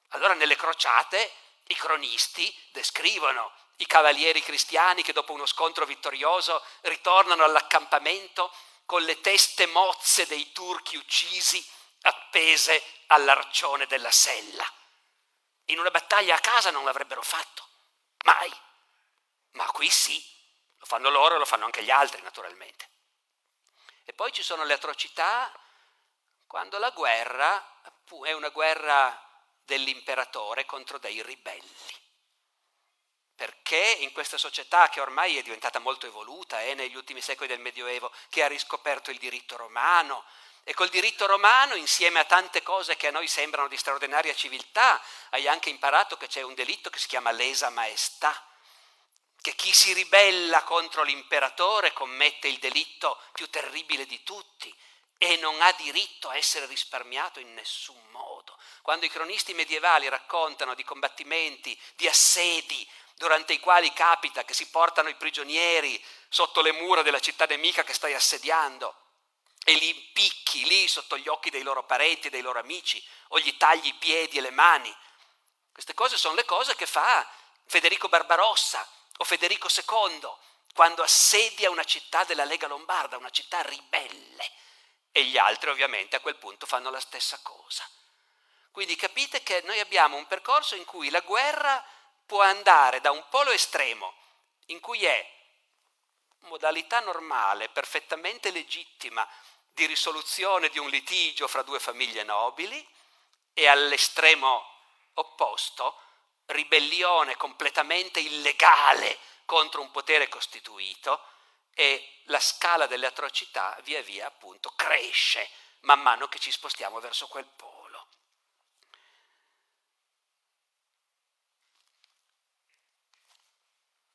Allora nelle crociate i cronisti descrivono i cavalieri cristiani che dopo uno scontro vittorioso ritornano all'accampamento con le teste mozze dei turchi uccisi appese all'arcione della sella. In una battaglia a casa non l'avrebbero fatto, mai. Ma qui sì, lo fanno loro e lo fanno anche gli altri naturalmente. E poi ci sono le atrocità quando la guerra è una guerra dell'imperatore contro dei ribelli. Perché in questa società che ormai è diventata molto evoluta, è eh, negli ultimi secoli del Medioevo, che ha riscoperto il diritto romano, e col diritto romano, insieme a tante cose che a noi sembrano di straordinaria civiltà, hai anche imparato che c'è un delitto che si chiama lesa maestà, che chi si ribella contro l'imperatore commette il delitto più terribile di tutti e non ha diritto a essere risparmiato in nessun modo. Quando i cronisti medievali raccontano di combattimenti, di assedi, durante i quali capita che si portano i prigionieri sotto le mura della città nemica che stai assediando, e li impicchi lì sotto gli occhi dei loro parenti, dei loro amici, o gli tagli i piedi e le mani. Queste cose sono le cose che fa Federico Barbarossa o Federico II quando assedia una città della Lega Lombarda, una città ribelle. E gli altri ovviamente a quel punto fanno la stessa cosa. Quindi capite che noi abbiamo un percorso in cui la guerra può andare da un polo estremo, in cui è modalità normale, perfettamente legittima, di risoluzione di un litigio fra due famiglie nobili e all'estremo opposto ribellione completamente illegale contro un potere costituito e la scala delle atrocità via via appunto cresce man mano che ci spostiamo verso quel polo.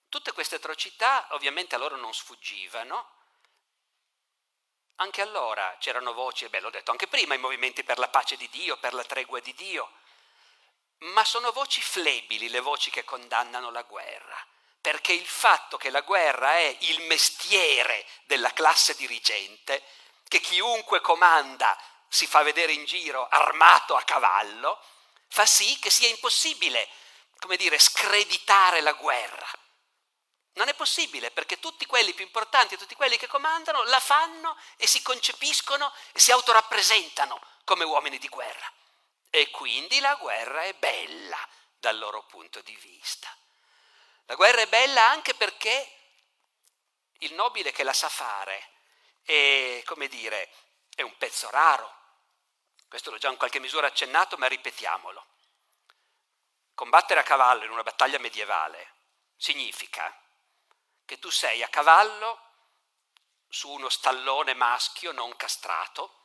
Tutte queste atrocità ovviamente a loro non sfuggivano anche allora c'erano voci, beh l'ho detto anche prima, i movimenti per la pace di Dio, per la tregua di Dio, ma sono voci flebili le voci che condannano la guerra, perché il fatto che la guerra è il mestiere della classe dirigente, che chiunque comanda si fa vedere in giro armato a cavallo, fa sì che sia impossibile, come dire, screditare la guerra. Non è possibile perché tutti quelli più importanti, tutti quelli che comandano, la fanno e si concepiscono e si autorappresentano come uomini di guerra. E quindi la guerra è bella dal loro punto di vista. La guerra è bella anche perché il nobile che la sa fare è, come dire, è un pezzo raro. Questo l'ho già in qualche misura accennato, ma ripetiamolo. Combattere a cavallo in una battaglia medievale significa che tu sei a cavallo su uno stallone maschio non castrato,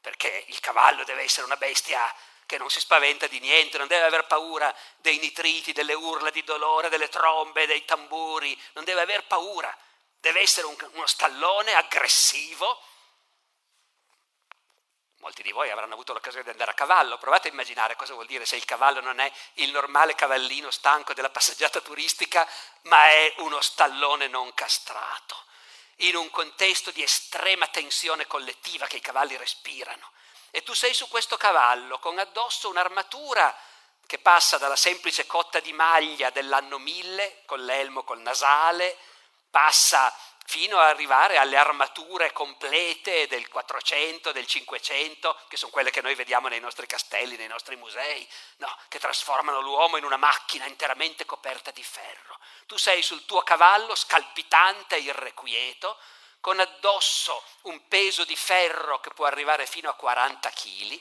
perché il cavallo deve essere una bestia che non si spaventa di niente, non deve aver paura dei nitriti, delle urla di dolore, delle trombe, dei tamburi, non deve aver paura, deve essere un, uno stallone aggressivo Molti di voi avranno avuto l'occasione di andare a cavallo, provate a immaginare cosa vuol dire se il cavallo non è il normale cavallino stanco della passeggiata turistica, ma è uno stallone non castrato, in un contesto di estrema tensione collettiva che i cavalli respirano. E tu sei su questo cavallo con addosso un'armatura che passa dalla semplice cotta di maglia dell'anno 1000, con l'elmo, col nasale, passa fino ad arrivare alle armature complete del 400, del 500, che sono quelle che noi vediamo nei nostri castelli, nei nostri musei, no, che trasformano l'uomo in una macchina interamente coperta di ferro. Tu sei sul tuo cavallo scalpitante e irrequieto, con addosso un peso di ferro che può arrivare fino a 40 kg,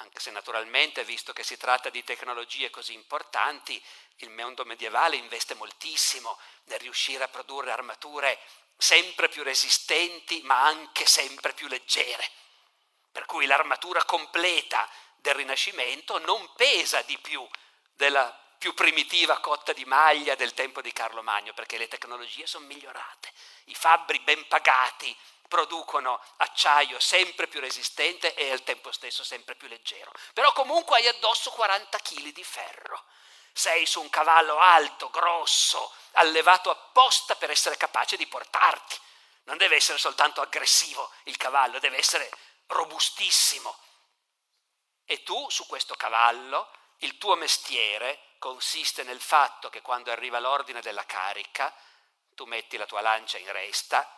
anche se naturalmente, visto che si tratta di tecnologie così importanti, il mondo medievale investe moltissimo nel riuscire a produrre armature sempre più resistenti, ma anche sempre più leggere. Per cui l'armatura completa del Rinascimento non pesa di più della più primitiva cotta di maglia del tempo di Carlo Magno, perché le tecnologie sono migliorate. I fabbri ben pagati producono acciaio sempre più resistente e al tempo stesso sempre più leggero. Però comunque hai addosso 40 kg di ferro. Sei su un cavallo alto, grosso, allevato apposta per essere capace di portarti. Non deve essere soltanto aggressivo il cavallo, deve essere robustissimo. E tu su questo cavallo, il tuo mestiere consiste nel fatto che quando arriva l'ordine della carica, tu metti la tua lancia in resta,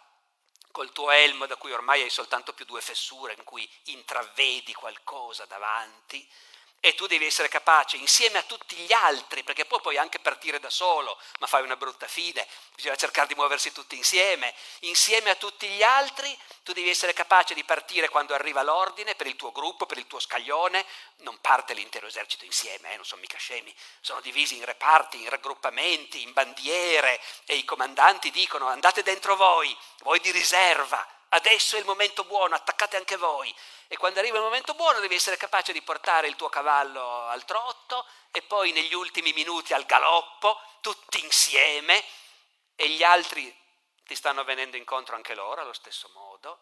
col tuo elmo da cui ormai hai soltanto più due fessure in cui intravedi qualcosa davanti, e tu devi essere capace insieme a tutti gli altri, perché poi puoi anche partire da solo, ma fai una brutta fine, bisogna cercare di muoversi tutti insieme. Insieme a tutti gli altri tu devi essere capace di partire quando arriva l'ordine per il tuo gruppo, per il tuo scaglione, non parte l'intero esercito insieme, eh, non sono mica scemi, sono divisi in reparti, in raggruppamenti, in bandiere. E i comandanti dicono andate dentro voi, voi di riserva, adesso è il momento buono, attaccate anche voi. E quando arriva il momento buono devi essere capace di portare il tuo cavallo al trotto e poi negli ultimi minuti al galoppo, tutti insieme, e gli altri ti stanno venendo incontro anche loro allo stesso modo.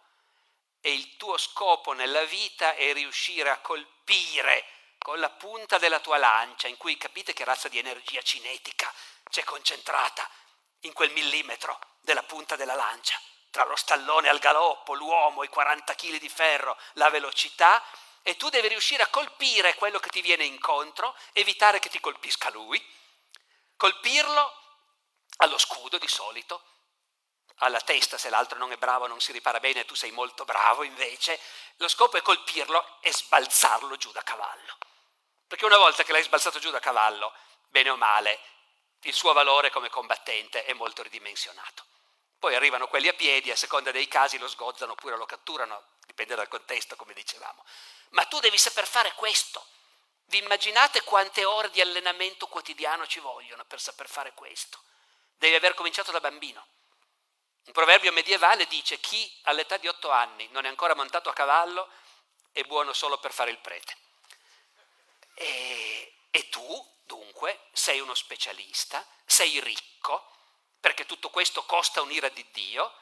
E il tuo scopo nella vita è riuscire a colpire con la punta della tua lancia, in cui capite che razza di energia cinetica c'è concentrata in quel millimetro della punta della lancia tra lo stallone al galoppo, l'uomo, i 40 kg di ferro, la velocità, e tu devi riuscire a colpire quello che ti viene incontro, evitare che ti colpisca lui, colpirlo allo scudo di solito, alla testa se l'altro non è bravo non si ripara bene, tu sei molto bravo invece, lo scopo è colpirlo e sbalzarlo giù da cavallo. Perché una volta che l'hai sbalzato giù da cavallo, bene o male, il suo valore come combattente è molto ridimensionato. Poi arrivano quelli a piedi, a seconda dei casi lo sgozzano oppure lo catturano, dipende dal contesto, come dicevamo. Ma tu devi saper fare questo. Vi immaginate quante ore di allenamento quotidiano ci vogliono per saper fare questo? Devi aver cominciato da bambino. Un proverbio medievale dice chi all'età di otto anni non è ancora montato a cavallo è buono solo per fare il prete. E, e tu, dunque, sei uno specialista, sei ricco, perché tutto questo costa un'ira di Dio.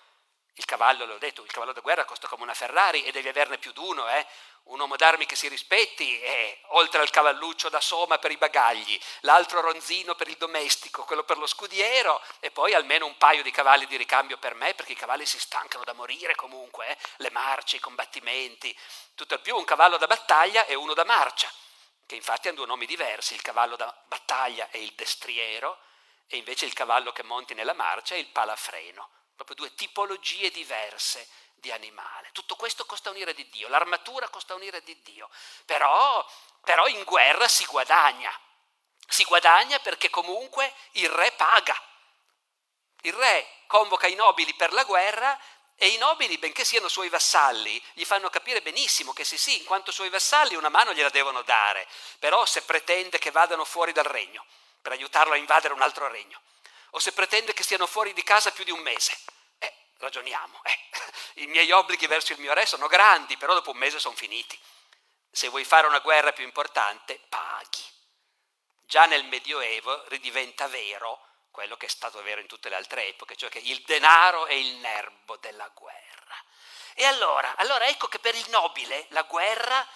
Il cavallo, l'ho detto, il cavallo da guerra costa come una Ferrari e devi averne più di uno, eh? un uomo d'armi che si rispetti è oltre al cavalluccio da soma per i bagagli, l'altro ronzino per il domestico, quello per lo scudiero e poi almeno un paio di cavalli di ricambio per me perché i cavalli si stancano da morire comunque, eh? le marce, i combattimenti, tutto il più un cavallo da battaglia e uno da marcia, che infatti hanno due nomi diversi, il cavallo da battaglia è il destriero e invece il cavallo che monti nella marcia è il palafreno, proprio due tipologie diverse di animale. Tutto questo costa un'ira di Dio, l'armatura costa un'ira di Dio, però, però in guerra si guadagna. Si guadagna perché comunque il re paga. Il re convoca i nobili per la guerra e i nobili, benché siano suoi vassalli, gli fanno capire benissimo che sì, sì, in quanto suoi vassalli una mano gliela devono dare, però se pretende che vadano fuori dal regno per aiutarlo a invadere un altro regno, o se pretende che stiano fuori di casa più di un mese, ragioniamo. Eh, I miei obblighi verso il mio re sono grandi, però dopo un mese sono finiti. Se vuoi fare una guerra più importante, paghi. Già nel Medioevo ridiventa vero quello che è stato vero in tutte le altre epoche, cioè che il denaro è il nervo della guerra. E allora, allora ecco che per il nobile la guerra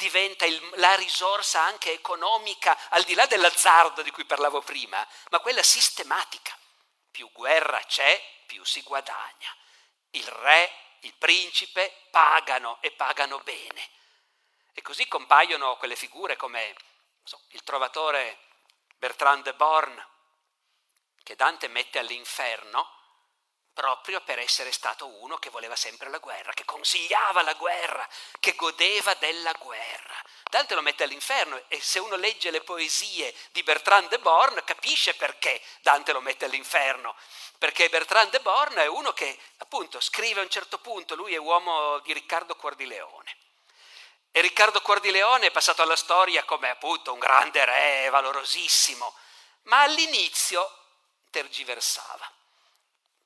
diventa il, la risorsa anche economica, al di là dell'azzardo di cui parlavo prima, ma quella sistematica. Più guerra c'è, più si guadagna. Il re, il principe pagano e pagano bene. E così compaiono quelle figure come so, il trovatore Bertrand de Born, che Dante mette all'inferno proprio per essere stato uno che voleva sempre la guerra, che consigliava la guerra, che godeva della guerra. Dante lo mette all'inferno e se uno legge le poesie di Bertrand de Born capisce perché Dante lo mette all'inferno perché Bertrand de Born è uno che appunto scrive a un certo punto, lui è uomo di Riccardo Cuor di Leone. E Riccardo Cuor di Leone è passato alla storia come appunto un grande re, valorosissimo, ma all'inizio tergiversava.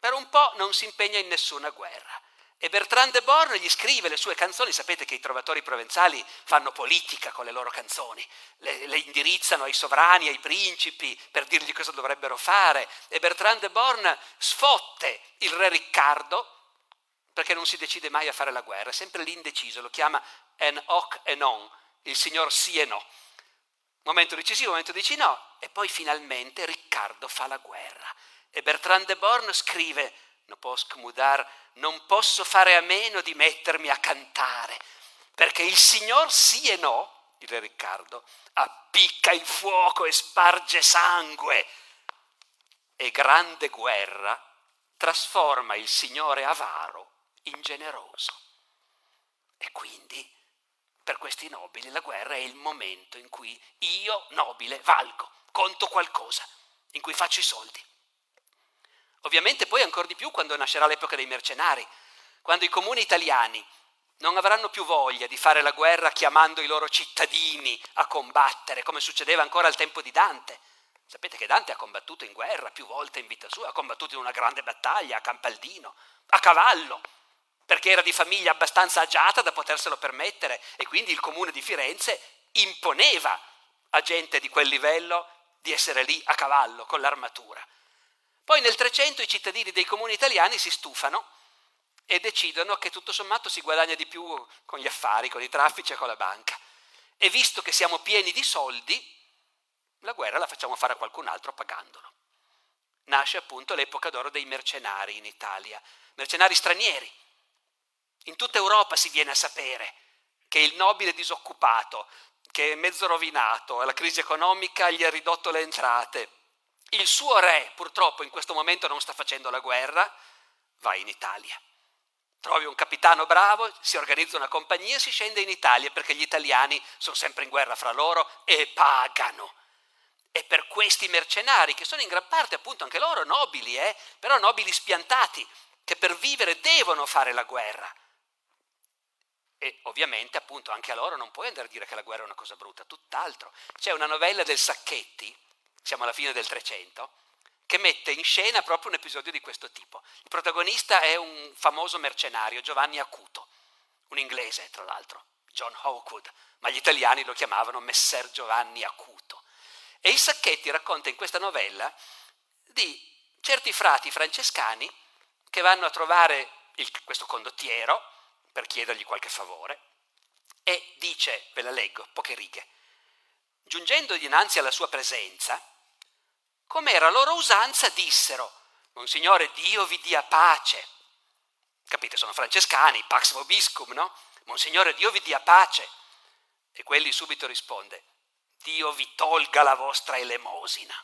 Per un po' non si impegna in nessuna guerra. E Bertrand de Born gli scrive le sue canzoni, sapete che i trovatori provenzali fanno politica con le loro canzoni, le, le, indirizzano ai sovrani, ai principi per dirgli cosa dovrebbero fare. E Bertrand de Born sfotte il re Riccardo perché non si decide mai a fare la guerra, è sempre l'indeciso, lo chiama en hoc e non, il signor sì e no. Momento decisivo, momento dici no. E poi finalmente Riccardo fa la guerra e Bertrand de Born scrive non posso mudar, non posso fare a meno di mettermi a cantare, perché il Signor sì e no, il re Riccardo, appicca il fuoco e sparge sangue, e grande guerra trasforma il Signore avaro in generoso. E quindi per questi nobili la guerra è il momento in cui io, nobile, valgo, conto qualcosa, in cui faccio i soldi. Ovviamente poi ancora di più quando nascerà l'epoca dei mercenari, quando i comuni italiani non avranno più voglia di fare la guerra chiamando i loro cittadini a combattere, come succedeva ancora al tempo di Dante. Sapete che Dante ha combattuto in guerra più volte in vita sua, ha combattuto in una grande battaglia a Campaldino, a cavallo, perché era di famiglia abbastanza agiata da poterselo permettere e quindi il comune di Firenze imponeva a gente di quel livello di essere lì a cavallo con l'armatura. Poi nel 300 i cittadini dei comuni italiani si stufano e decidono che tutto sommato si guadagna di più con gli affari, con i traffici e con la banca. E visto che siamo pieni di soldi, la guerra la facciamo fare a qualcun altro pagandolo. nasce appunto l'epoca d'oro dei mercenari in Italia, mercenari stranieri. In tutta Europa si viene a sapere che il nobile disoccupato, che è mezzo rovinato, la crisi economica gli ha ridotto le entrate, il suo re purtroppo in questo momento non sta facendo la guerra, va in Italia. Trovi un capitano bravo, si organizza una compagnia, si scende in Italia perché gli italiani sono sempre in guerra fra loro e pagano. E per questi mercenari, che sono in gran parte appunto anche loro nobili, eh, però nobili spiantati, che per vivere devono fare la guerra. E ovviamente appunto anche a loro non puoi andare a dire che la guerra è una cosa brutta, tutt'altro. C'è una novella del Sacchetti, siamo alla fine del 300, che mette in scena proprio un episodio di questo tipo. Il protagonista è un famoso mercenario, Giovanni Acuto, un inglese tra l'altro, John Hawkwood, ma gli italiani lo chiamavano Messer Giovanni Acuto. E il Sacchetti racconta in questa novella di certi frati francescani che vanno a trovare il, questo condottiero per chiedergli qualche favore e dice, ve la leggo, poche righe, giungendo dinanzi alla sua presenza, come era loro usanza, dissero, Monsignore Dio vi dia pace. Capite, sono francescani, pax vobiscum, no? Monsignore Dio vi dia pace. E quelli subito risponde, Dio vi tolga la vostra elemosina.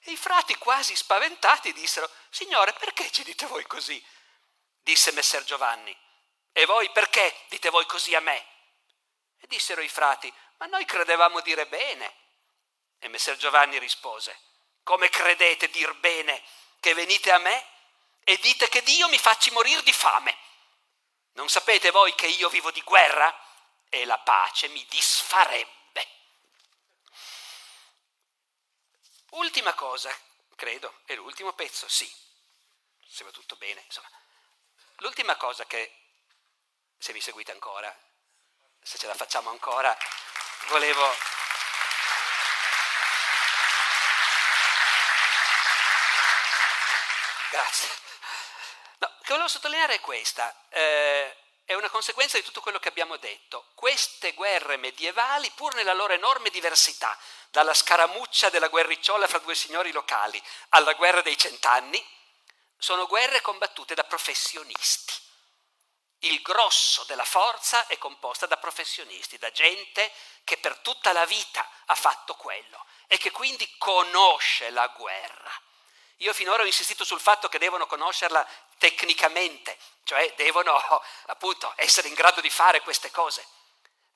E i frati quasi spaventati dissero, Signore, perché ci dite voi così? Disse Messer Giovanni, e voi perché dite voi così a me? E dissero i frati, ma noi credevamo dire bene. E Messer Giovanni rispose, come credete dir bene che venite a me e dite che Dio mi facci morire di fame? Non sapete voi che io vivo di guerra e la pace mi disfarebbe? Ultima cosa, credo, è l'ultimo pezzo, sì, se va tutto bene, insomma. L'ultima cosa che, se mi seguite ancora, se ce la facciamo ancora, volevo Grazie. No, che volevo sottolineare è questa. Eh, è una conseguenza di tutto quello che abbiamo detto. Queste guerre medievali, pur nella loro enorme diversità, dalla scaramuccia della guerricciola fra due signori locali alla guerra dei cent'anni, sono guerre combattute da professionisti. Il grosso della forza è composta da professionisti, da gente che per tutta la vita ha fatto quello e che quindi conosce la guerra. Io finora ho insistito sul fatto che devono conoscerla tecnicamente, cioè devono appunto essere in grado di fare queste cose.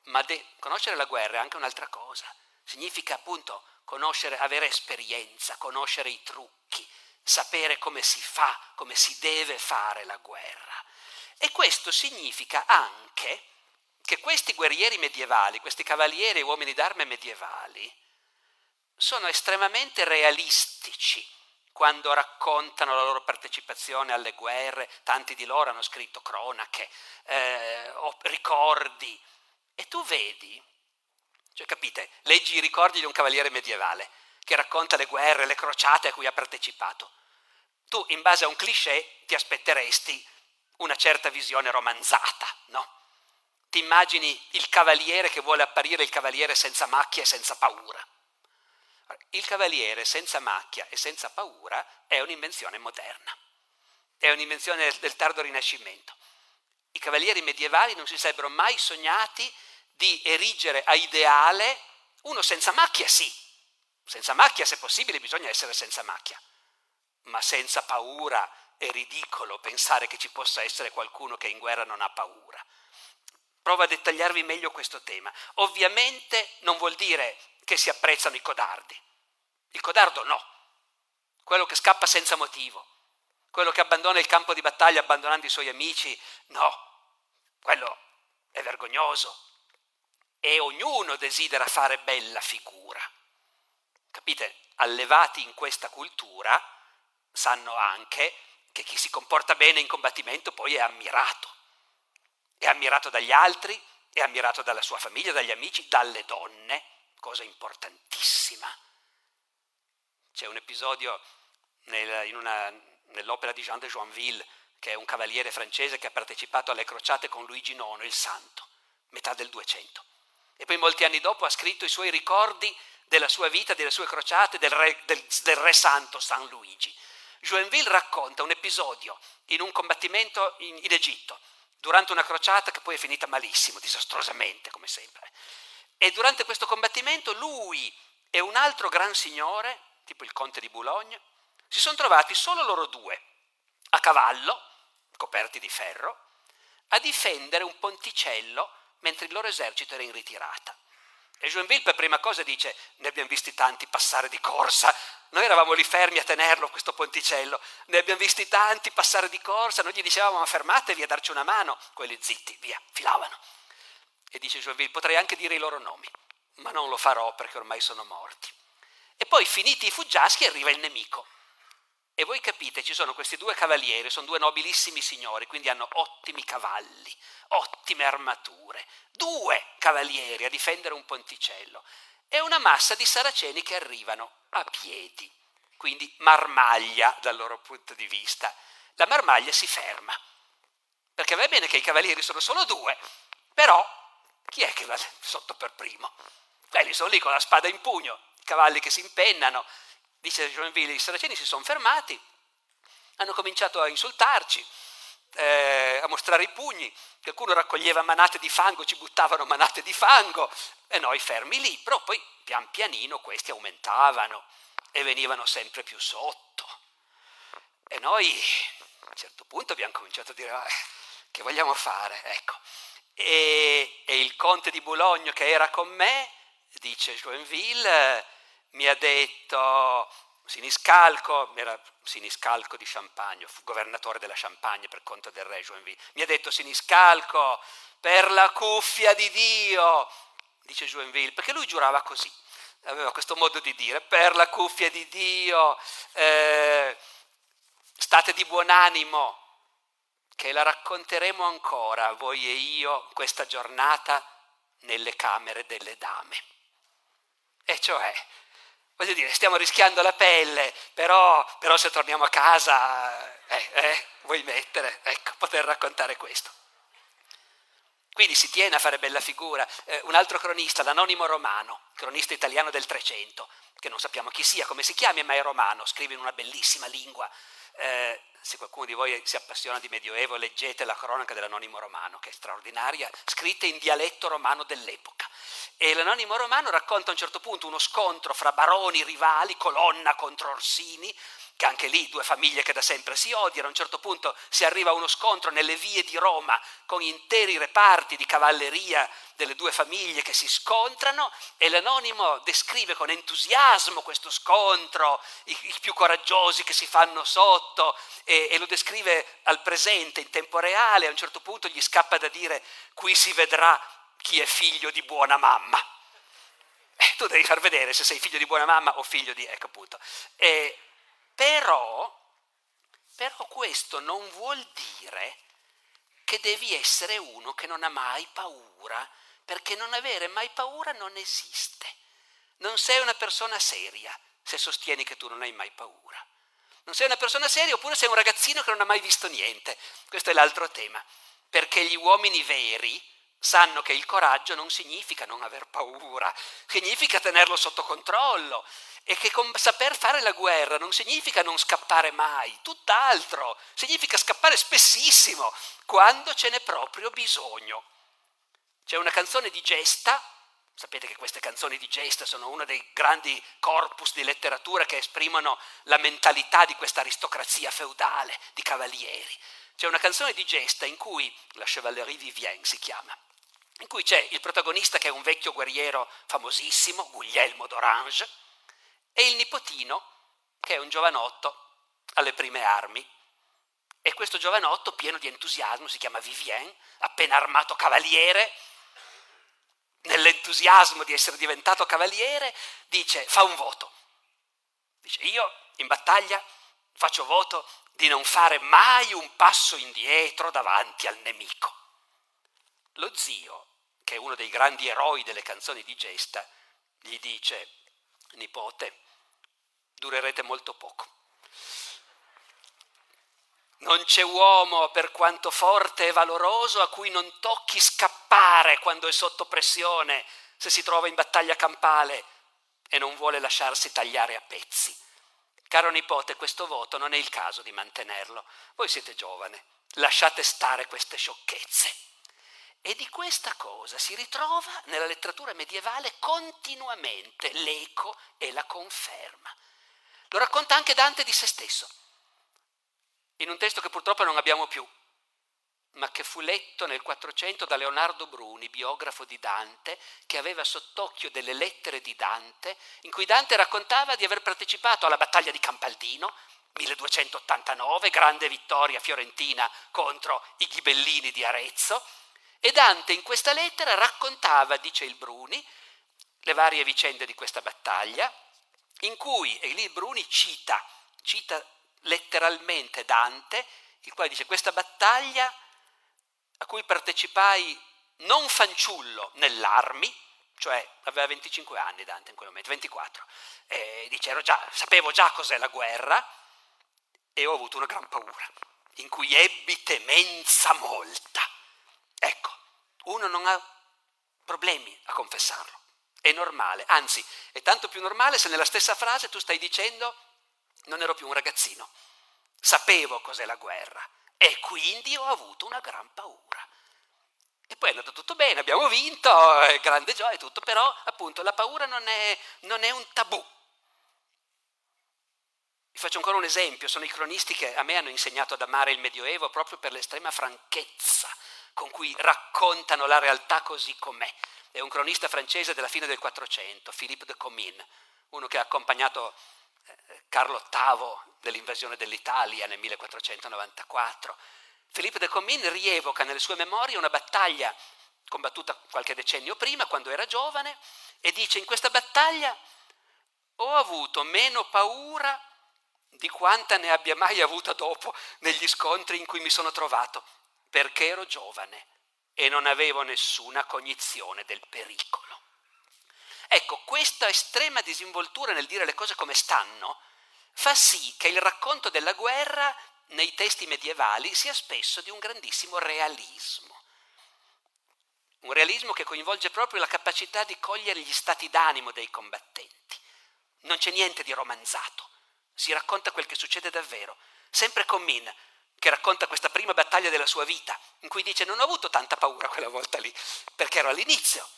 Ma de- conoscere la guerra è anche un'altra cosa. Significa appunto conoscere, avere esperienza, conoscere i trucchi, sapere come si fa, come si deve fare la guerra. E questo significa anche che questi guerrieri medievali, questi cavalieri e uomini d'arme medievali, sono estremamente realistici quando raccontano la loro partecipazione alle guerre, tanti di loro hanno scritto cronache eh, ricordi, e tu vedi, cioè capite, leggi i ricordi di un cavaliere medievale che racconta le guerre, le crociate a cui ha partecipato. Tu, in base a un cliché, ti aspetteresti una certa visione romanzata, no? Ti immagini il cavaliere che vuole apparire il cavaliere senza macchia e senza paura. Il cavaliere senza macchia e senza paura è un'invenzione moderna, è un'invenzione del tardo Rinascimento. I cavalieri medievali non si sarebbero mai sognati di erigere a ideale uno senza macchia, sì, senza macchia se possibile bisogna essere senza macchia, ma senza paura è ridicolo pensare che ci possa essere qualcuno che in guerra non ha paura. Provo a dettagliarvi meglio questo tema. Ovviamente non vuol dire che si apprezzano i codardi. Il codardo no, quello che scappa senza motivo, quello che abbandona il campo di battaglia abbandonando i suoi amici, no, quello è vergognoso. E ognuno desidera fare bella figura. Capite? Allevati in questa cultura sanno anche che chi si comporta bene in combattimento poi è ammirato. È ammirato dagli altri, è ammirato dalla sua famiglia, dagli amici, dalle donne, cosa importantissima. C'è un episodio nel, una, nell'opera di Jean de Joinville, che è un cavaliere francese che ha partecipato alle crociate con Luigi IX, il Santo, metà del 200. E poi molti anni dopo ha scritto i suoi ricordi della sua vita, delle sue crociate, del re, del, del re santo San Luigi. Joinville racconta un episodio in un combattimento in, in Egitto, durante una crociata che poi è finita malissimo, disastrosamente come sempre. E durante questo combattimento lui e un altro gran signore, tipo il conte di Boulogne, si sono trovati solo loro due, a cavallo, coperti di ferro, a difendere un ponticello mentre il loro esercito era in ritirata. E Joinville per prima cosa dice, ne abbiamo visti tanti passare di corsa, noi eravamo lì fermi a tenerlo questo ponticello, ne abbiamo visti tanti passare di corsa, noi gli dicevamo ma fermatevi a darci una mano, quelli zitti, via, filavano. E dice Joinville, potrei anche dire i loro nomi, ma non lo farò perché ormai sono morti. E poi finiti i fuggiaschi arriva il nemico. E voi capite, ci sono questi due cavalieri, sono due nobilissimi signori, quindi hanno ottimi cavalli, ottime armature, due cavalieri a difendere un ponticello e una massa di saraceni che arrivano a piedi, quindi marmaglia dal loro punto di vista. La marmaglia si ferma, perché va bene che i cavalieri sono solo due, però chi è che va sotto per primo? Quelli sono lì con la spada in pugno, i cavalli che si impennano, dice Joinville, i saraceni si sono fermati, hanno cominciato a insultarci, eh, a mostrare i pugni, qualcuno raccoglieva manate di fango, ci buttavano manate di fango e noi fermi lì, però poi pian pianino questi aumentavano e venivano sempre più sotto. E noi a un certo punto abbiamo cominciato a dire ah, che vogliamo fare, ecco. E, e il conte di Boulogne che era con me, dice Joinville, mi ha detto Siniscalco, era Siniscalco di Champagne, fu governatore della Champagne per conto del re Joinville, mi ha detto Siniscalco, per la cuffia di Dio, dice Joinville, perché lui giurava così, aveva questo modo di dire, per la cuffia di Dio, eh, state di buon animo, che la racconteremo ancora, voi e io, questa giornata nelle camere delle dame. E cioè, voglio dire, stiamo rischiando la pelle, però, però se torniamo a casa, eh, eh, vuoi mettere, ecco, poter raccontare questo. Quindi si tiene a fare bella figura. Eh, un altro cronista, l'anonimo romano, cronista italiano del Trecento, che non sappiamo chi sia, come si chiami, ma è romano, scrive in una bellissima lingua. Eh, se qualcuno di voi si appassiona di Medioevo, leggete la cronaca dell'anonimo romano, che è straordinaria, scritta in dialetto romano dell'epoca. E l'anonimo romano racconta a un certo punto uno scontro fra baroni rivali, Colonna contro Orsini, che anche lì due famiglie che da sempre si odiano, a un certo punto si arriva a uno scontro nelle vie di Roma con interi reparti di cavalleria delle due famiglie che si scontrano e l'anonimo descrive con entusiasmo questo scontro, i, i più coraggiosi che si fanno sotto e, e lo descrive al presente, in tempo reale, a un certo punto gli scappa da dire qui si vedrà chi è figlio di buona mamma. Eh, tu devi far vedere se sei figlio di buona mamma o figlio di... ecco appunto. E, però, però questo non vuol dire che devi essere uno che non ha mai paura, perché non avere mai paura non esiste. Non sei una persona seria se sostieni che tu non hai mai paura. Non sei una persona seria oppure sei un ragazzino che non ha mai visto niente. Questo è l'altro tema. Perché gli uomini veri sanno che il coraggio non significa non aver paura, significa tenerlo sotto controllo e che saper fare la guerra non significa non scappare mai, tutt'altro, significa scappare spessissimo quando ce n'è proprio bisogno. C'è una canzone di Gesta, sapete che queste canzoni di Gesta sono uno dei grandi corpus di letteratura che esprimono la mentalità di questa aristocrazia feudale di cavalieri. C'è una canzone di Gesta in cui, la Chevalerie Vivienne si chiama, in cui c'è il protagonista che è un vecchio guerriero famosissimo, Guglielmo d'Orange, e il nipotino che è un giovanotto alle prime armi. E questo giovanotto, pieno di entusiasmo, si chiama Vivien, appena armato cavaliere, nell'entusiasmo di essere diventato cavaliere, dice, fa un voto. Dice, io in battaglia faccio voto di non fare mai un passo indietro davanti al nemico. Lo zio che è uno dei grandi eroi delle canzoni di gesta, gli dice, nipote, durerete molto poco. Non c'è uomo, per quanto forte e valoroso, a cui non tocchi scappare quando è sotto pressione, se si trova in battaglia campale, e non vuole lasciarsi tagliare a pezzi. Caro nipote, questo voto non è il caso di mantenerlo. Voi siete giovane, lasciate stare queste sciocchezze. E di questa cosa si ritrova nella letteratura medievale continuamente l'eco e la conferma. Lo racconta anche Dante di se stesso, in un testo che purtroppo non abbiamo più, ma che fu letto nel 400 da Leonardo Bruni, biografo di Dante, che aveva sott'occhio delle lettere di Dante, in cui Dante raccontava di aver partecipato alla battaglia di Campaldino, 1289, grande vittoria fiorentina contro i ghibellini di Arezzo, e Dante in questa lettera raccontava, dice il Bruni, le varie vicende di questa battaglia, in cui, e lì Bruni cita, cita letteralmente Dante, il quale dice questa battaglia a cui partecipai non fanciullo nell'armi, cioè aveva 25 anni Dante in quel momento, 24, e dice già, sapevo già cos'è la guerra e ho avuto una gran paura, in cui ebbi temenza molta. Uno non ha problemi a confessarlo, è normale, anzi è tanto più normale se nella stessa frase tu stai dicendo non ero più un ragazzino, sapevo cos'è la guerra e quindi ho avuto una gran paura. E poi è andato tutto bene, abbiamo vinto, grande gioia e tutto, però appunto la paura non è, non è un tabù. Vi faccio ancora un esempio, sono i cronisti che a me hanno insegnato ad amare il Medioevo proprio per l'estrema franchezza con cui raccontano la realtà così com'è. È un cronista francese della fine del Quattrocento, Philippe de Comines, uno che ha accompagnato eh, Carlo VIII dell'invasione dell'Italia nel 1494. Filippo de Comines rievoca nelle sue memorie una battaglia combattuta qualche decennio prima, quando era giovane, e dice in questa battaglia ho avuto meno paura di quanta ne abbia mai avuta dopo negli scontri in cui mi sono trovato, perché ero giovane e non avevo nessuna cognizione del pericolo. Ecco, questa estrema disinvoltura nel dire le cose come stanno fa sì che il racconto della guerra nei testi medievali sia spesso di un grandissimo realismo. Un realismo che coinvolge proprio la capacità di cogliere gli stati d'animo dei combattenti. Non c'è niente di romanzato, si racconta quel che succede davvero. Sempre con Min, che racconta questa prima battaglia della sua vita, in cui dice non ho avuto tanta paura quella volta lì, perché ero all'inizio,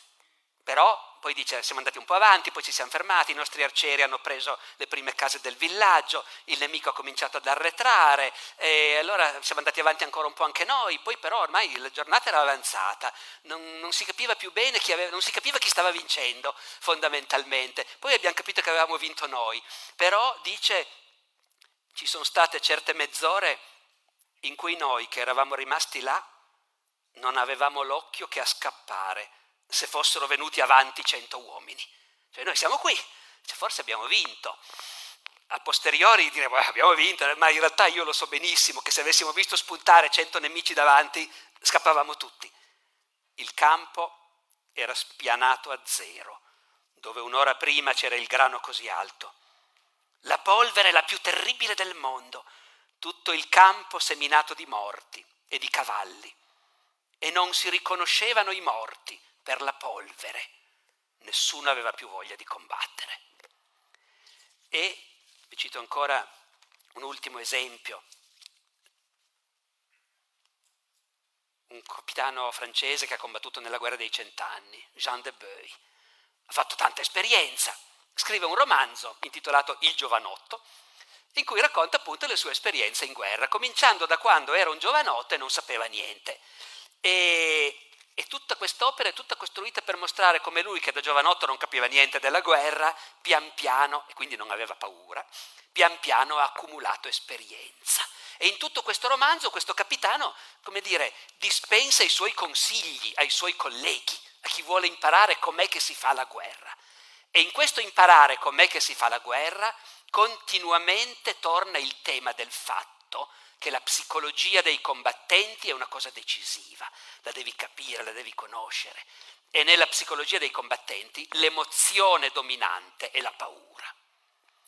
però poi dice siamo andati un po' avanti, poi ci siamo fermati, i nostri arcieri hanno preso le prime case del villaggio, il nemico ha cominciato ad arretrare e allora siamo andati avanti ancora un po' anche noi, poi però ormai la giornata era avanzata, non, non si capiva più bene chi aveva, non si capiva chi stava vincendo fondamentalmente, poi abbiamo capito che avevamo vinto noi, però dice ci sono state certe mezz'ore in cui noi che eravamo rimasti là non avevamo l'occhio che a scappare se fossero venuti avanti cento uomini. Cioè noi siamo qui, cioè forse abbiamo vinto. A posteriori diremo eh, abbiamo vinto, ma in realtà io lo so benissimo che se avessimo visto spuntare cento nemici davanti scappavamo tutti. Il campo era spianato a zero, dove un'ora prima c'era il grano così alto. La polvere la più terribile del mondo, tutto il campo seminato di morti e di cavalli. E non si riconoscevano i morti, per la polvere. Nessuno aveva più voglia di combattere. E vi cito ancora un ultimo esempio. Un capitano francese che ha combattuto nella guerra dei cent'anni, Jean de Beuil. Ha fatto tanta esperienza. Scrive un romanzo intitolato Il giovanotto, in cui racconta appunto le sue esperienze in guerra, cominciando da quando era un giovanotto e non sapeva niente. E e tutta quest'opera è tutta costruita per mostrare come lui, che da giovanotto non capiva niente della guerra, pian piano, e quindi non aveva paura, pian piano ha accumulato esperienza. E in tutto questo romanzo questo capitano, come dire, dispensa i suoi consigli ai suoi colleghi, a chi vuole imparare com'è che si fa la guerra. E in questo imparare com'è che si fa la guerra, continuamente torna il tema del fatto che la psicologia dei combattenti è una cosa decisiva, la devi capire, la devi conoscere. E nella psicologia dei combattenti l'emozione dominante è la paura.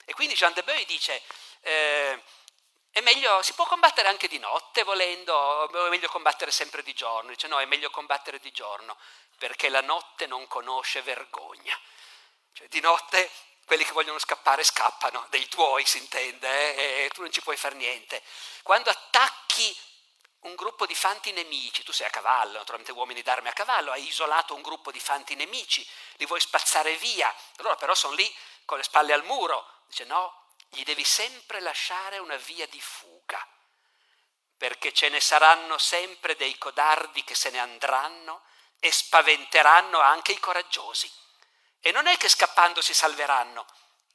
E quindi Jean de Beuil dice, eh, è meglio, si può combattere anche di notte volendo, o è meglio combattere sempre di giorno? Dice no, è meglio combattere di giorno, perché la notte non conosce vergogna. Cioè, di notte quelli che vogliono scappare scappano, dei tuoi si intende, eh? e tu non ci puoi fare niente. Quando attacchi un gruppo di fanti nemici, tu sei a cavallo, naturalmente uomini d'arme a cavallo, hai isolato un gruppo di fanti nemici, li vuoi spazzare via, allora però sono lì con le spalle al muro, dice no, gli devi sempre lasciare una via di fuga, perché ce ne saranno sempre dei codardi che se ne andranno e spaventeranno anche i coraggiosi. E non è che scappando si salveranno,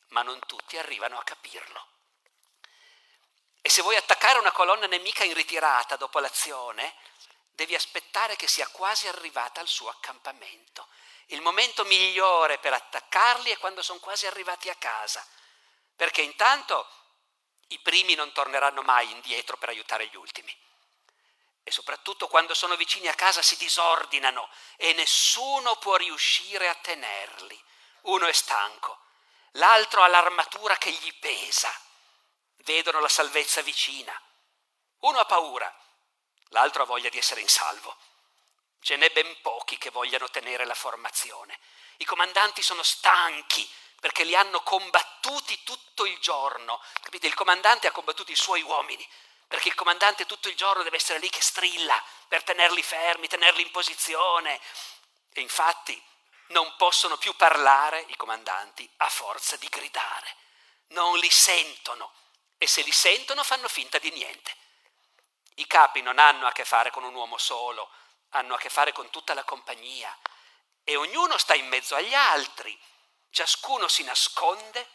ma non tutti arrivano a capirlo. E se vuoi attaccare una colonna nemica in ritirata dopo l'azione, devi aspettare che sia quasi arrivata al suo accampamento. Il momento migliore per attaccarli è quando sono quasi arrivati a casa, perché intanto i primi non torneranno mai indietro per aiutare gli ultimi. E soprattutto quando sono vicini a casa si disordinano e nessuno può riuscire a tenerli. Uno è stanco, l'altro ha l'armatura che gli pesa. Vedono la salvezza vicina. Uno ha paura, l'altro ha voglia di essere in salvo. Ce n'è ben pochi che vogliano tenere la formazione. I comandanti sono stanchi perché li hanno combattuti tutto il giorno. Capite? Il comandante ha combattuto i suoi uomini, perché il comandante tutto il giorno deve essere lì che strilla per tenerli fermi, tenerli in posizione. E infatti non possono più parlare i comandanti a forza di gridare. Non li sentono e se li sentono fanno finta di niente. I capi non hanno a che fare con un uomo solo, hanno a che fare con tutta la compagnia e ognuno sta in mezzo agli altri, ciascuno si nasconde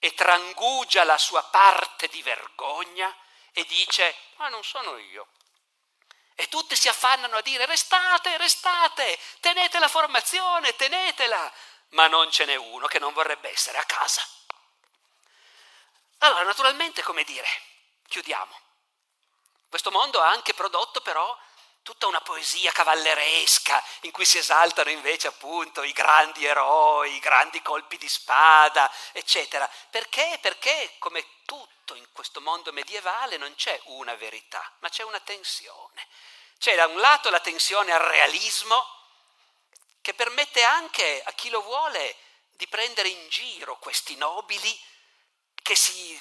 e trangugia la sua parte di vergogna e dice ma non sono io, e tutti si affannano a dire restate, restate, tenete la formazione, tenetela, ma non ce n'è uno che non vorrebbe essere a casa. Allora, naturalmente, come dire, chiudiamo. Questo mondo ha anche prodotto però tutta una poesia cavalleresca in cui si esaltano invece appunto i grandi eroi, i grandi colpi di spada, eccetera. Perché? Perché come tutto in questo mondo medievale non c'è una verità, ma c'è una tensione. C'è da un lato la tensione al realismo che permette anche a chi lo vuole di prendere in giro questi nobili che si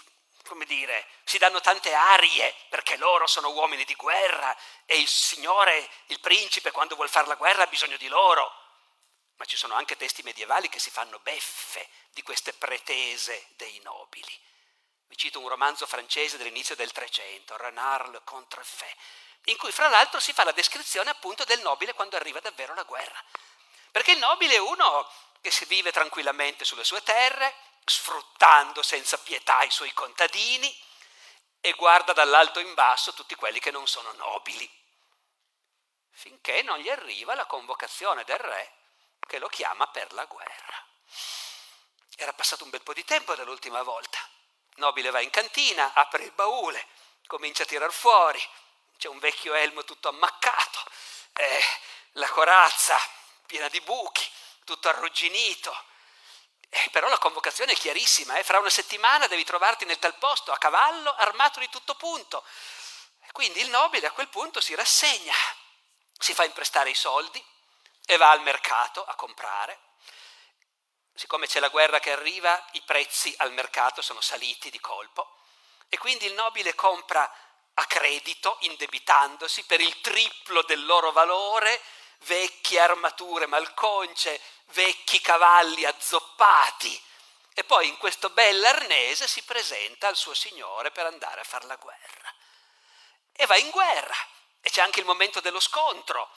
come dire, si danno tante arie perché loro sono uomini di guerra e il signore, il principe, quando vuol fare la guerra ha bisogno di loro. Ma ci sono anche testi medievali che si fanno beffe di queste pretese dei nobili. Vi cito un romanzo francese dell'inizio del Trecento, Renard le Contrefait, in cui fra l'altro si fa la descrizione appunto del nobile quando arriva davvero la guerra. Perché il nobile è uno che si vive tranquillamente sulle sue terre, sfruttando senza pietà i suoi contadini e guarda dall'alto in basso tutti quelli che non sono nobili, finché non gli arriva la convocazione del re che lo chiama per la guerra. Era passato un bel po' di tempo dall'ultima volta. Nobile va in cantina, apre il baule, comincia a tirar fuori, c'è un vecchio elmo tutto ammaccato, eh, la corazza piena di buchi, tutto arrugginito, eh, però la convocazione è chiarissima, eh? fra una settimana devi trovarti nel tal posto, a cavallo, armato di tutto punto. Quindi il nobile a quel punto si rassegna, si fa imprestare i soldi e va al mercato a comprare. Siccome c'è la guerra che arriva, i prezzi al mercato sono saliti di colpo e quindi il nobile compra a credito, indebitandosi per il triplo del loro valore, vecchie armature malconce, vecchi cavalli azzoppati. E poi in questo bell'arnese si presenta al suo signore per andare a fare la guerra. E va in guerra. E c'è anche il momento dello scontro,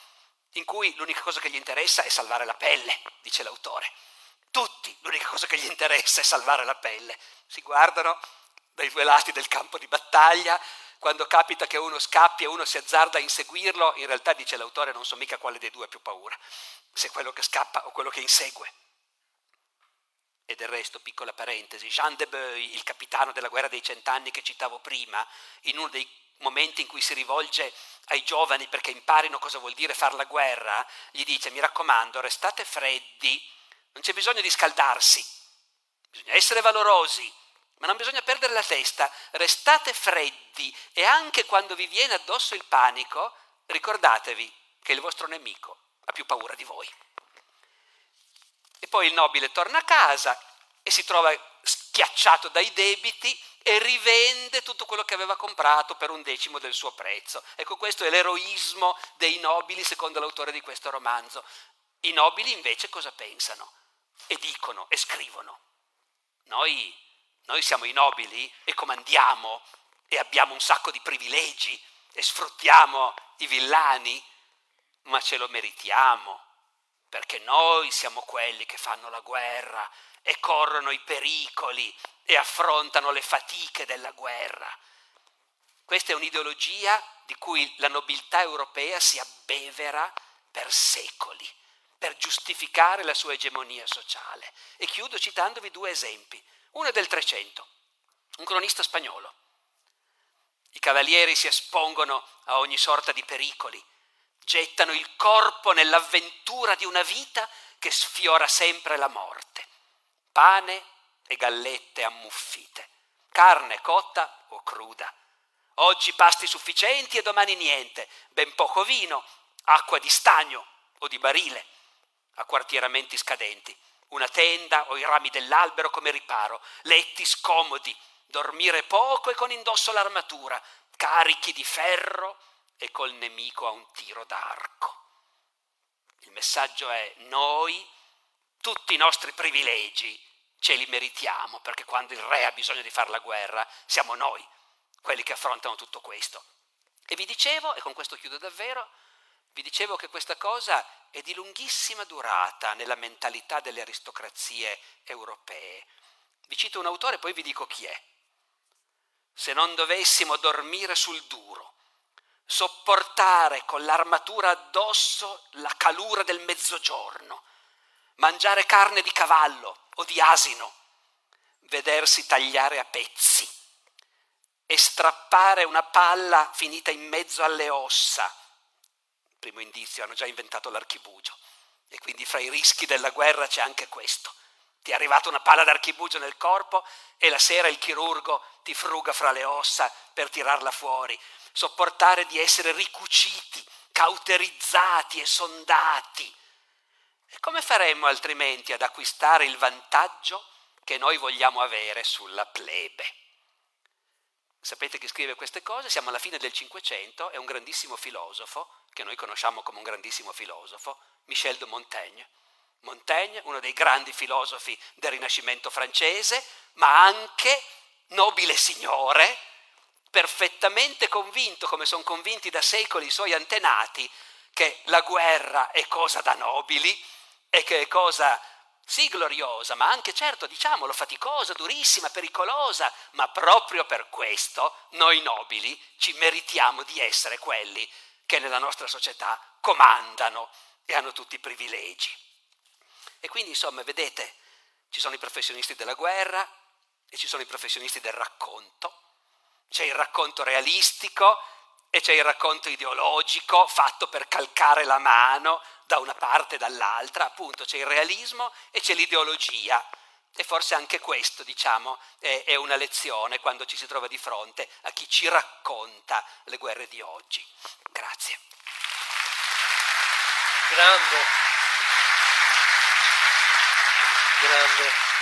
in cui l'unica cosa che gli interessa è salvare la pelle, dice l'autore. Tutti, l'unica cosa che gli interessa è salvare la pelle. Si guardano dai due lati del campo di battaglia, quando capita che uno scappi e uno si azzarda a inseguirlo, in realtà dice l'autore non so mica quale dei due ha più paura, se quello che scappa o quello che insegue. E del resto, piccola parentesi, Jean de Beuil, il capitano della guerra dei cent'anni che citavo prima, in uno dei momenti in cui si rivolge ai giovani perché imparino cosa vuol dire fare la guerra, gli dice mi raccomando, restate freddi, non c'è bisogno di scaldarsi, bisogna essere valorosi, ma non bisogna perdere la testa, restate freddi e anche quando vi viene addosso il panico, ricordatevi che il vostro nemico ha più paura di voi. E poi il nobile torna a casa e si trova schiacciato dai debiti e rivende tutto quello che aveva comprato per un decimo del suo prezzo. Ecco, questo è l'eroismo dei nobili secondo l'autore di questo romanzo. I nobili invece cosa pensano? E dicono e scrivono. Noi, noi siamo i nobili e comandiamo e abbiamo un sacco di privilegi e sfruttiamo i villani, ma ce lo meritiamo, perché noi siamo quelli che fanno la guerra e corrono i pericoli e affrontano le fatiche della guerra. Questa è un'ideologia di cui la nobiltà europea si abbevera per secoli, per giustificare la sua egemonia sociale. E chiudo citandovi due esempi. Uno è del Trecento, un cronista spagnolo. I cavalieri si espongono a ogni sorta di pericoli, gettano il corpo nell'avventura di una vita che sfiora sempre la morte. Pane e gallette ammuffite, carne cotta o cruda. Oggi pasti sufficienti e domani niente, ben poco vino, acqua di stagno o di barile, acquartieramenti scadenti, una tenda o i rami dell'albero come riparo, letti scomodi, dormire poco e con indosso l'armatura, carichi di ferro e col nemico a un tiro d'arco. Il messaggio è noi, tutti i nostri privilegi, ce li meritiamo, perché quando il re ha bisogno di fare la guerra, siamo noi quelli che affrontano tutto questo. E vi dicevo, e con questo chiudo davvero, vi dicevo che questa cosa è di lunghissima durata nella mentalità delle aristocrazie europee. Vi cito un autore, poi vi dico chi è. Se non dovessimo dormire sul duro, sopportare con l'armatura addosso la calura del mezzogiorno, mangiare carne di cavallo o di asino, vedersi tagliare a pezzi e strappare una palla finita in mezzo alle ossa. Primo indizio, hanno già inventato l'archibugio e quindi fra i rischi della guerra c'è anche questo. Ti è arrivata una palla d'archibugio nel corpo e la sera il chirurgo ti fruga fra le ossa per tirarla fuori. Sopportare di essere ricuciti, cauterizzati e sondati e come faremmo altrimenti ad acquistare il vantaggio che noi vogliamo avere sulla plebe? Sapete chi scrive queste cose? Siamo alla fine del Cinquecento, è un grandissimo filosofo, che noi conosciamo come un grandissimo filosofo, Michel de Montaigne. Montaigne, uno dei grandi filosofi del Rinascimento francese, ma anche nobile signore, perfettamente convinto, come sono convinti da secoli i suoi antenati, che la guerra è cosa da nobili e che è cosa sì gloriosa, ma anche certo, diciamolo, faticosa, durissima, pericolosa, ma proprio per questo noi nobili ci meritiamo di essere quelli che nella nostra società comandano e hanno tutti i privilegi. E quindi insomma, vedete, ci sono i professionisti della guerra e ci sono i professionisti del racconto, c'è il racconto realistico e c'è il racconto ideologico fatto per calcare la mano da una parte e dall'altra, appunto c'è il realismo e c'è l'ideologia. E forse anche questo, diciamo, è, è una lezione quando ci si trova di fronte a chi ci racconta le guerre di oggi. Grazie. Grande. Grande.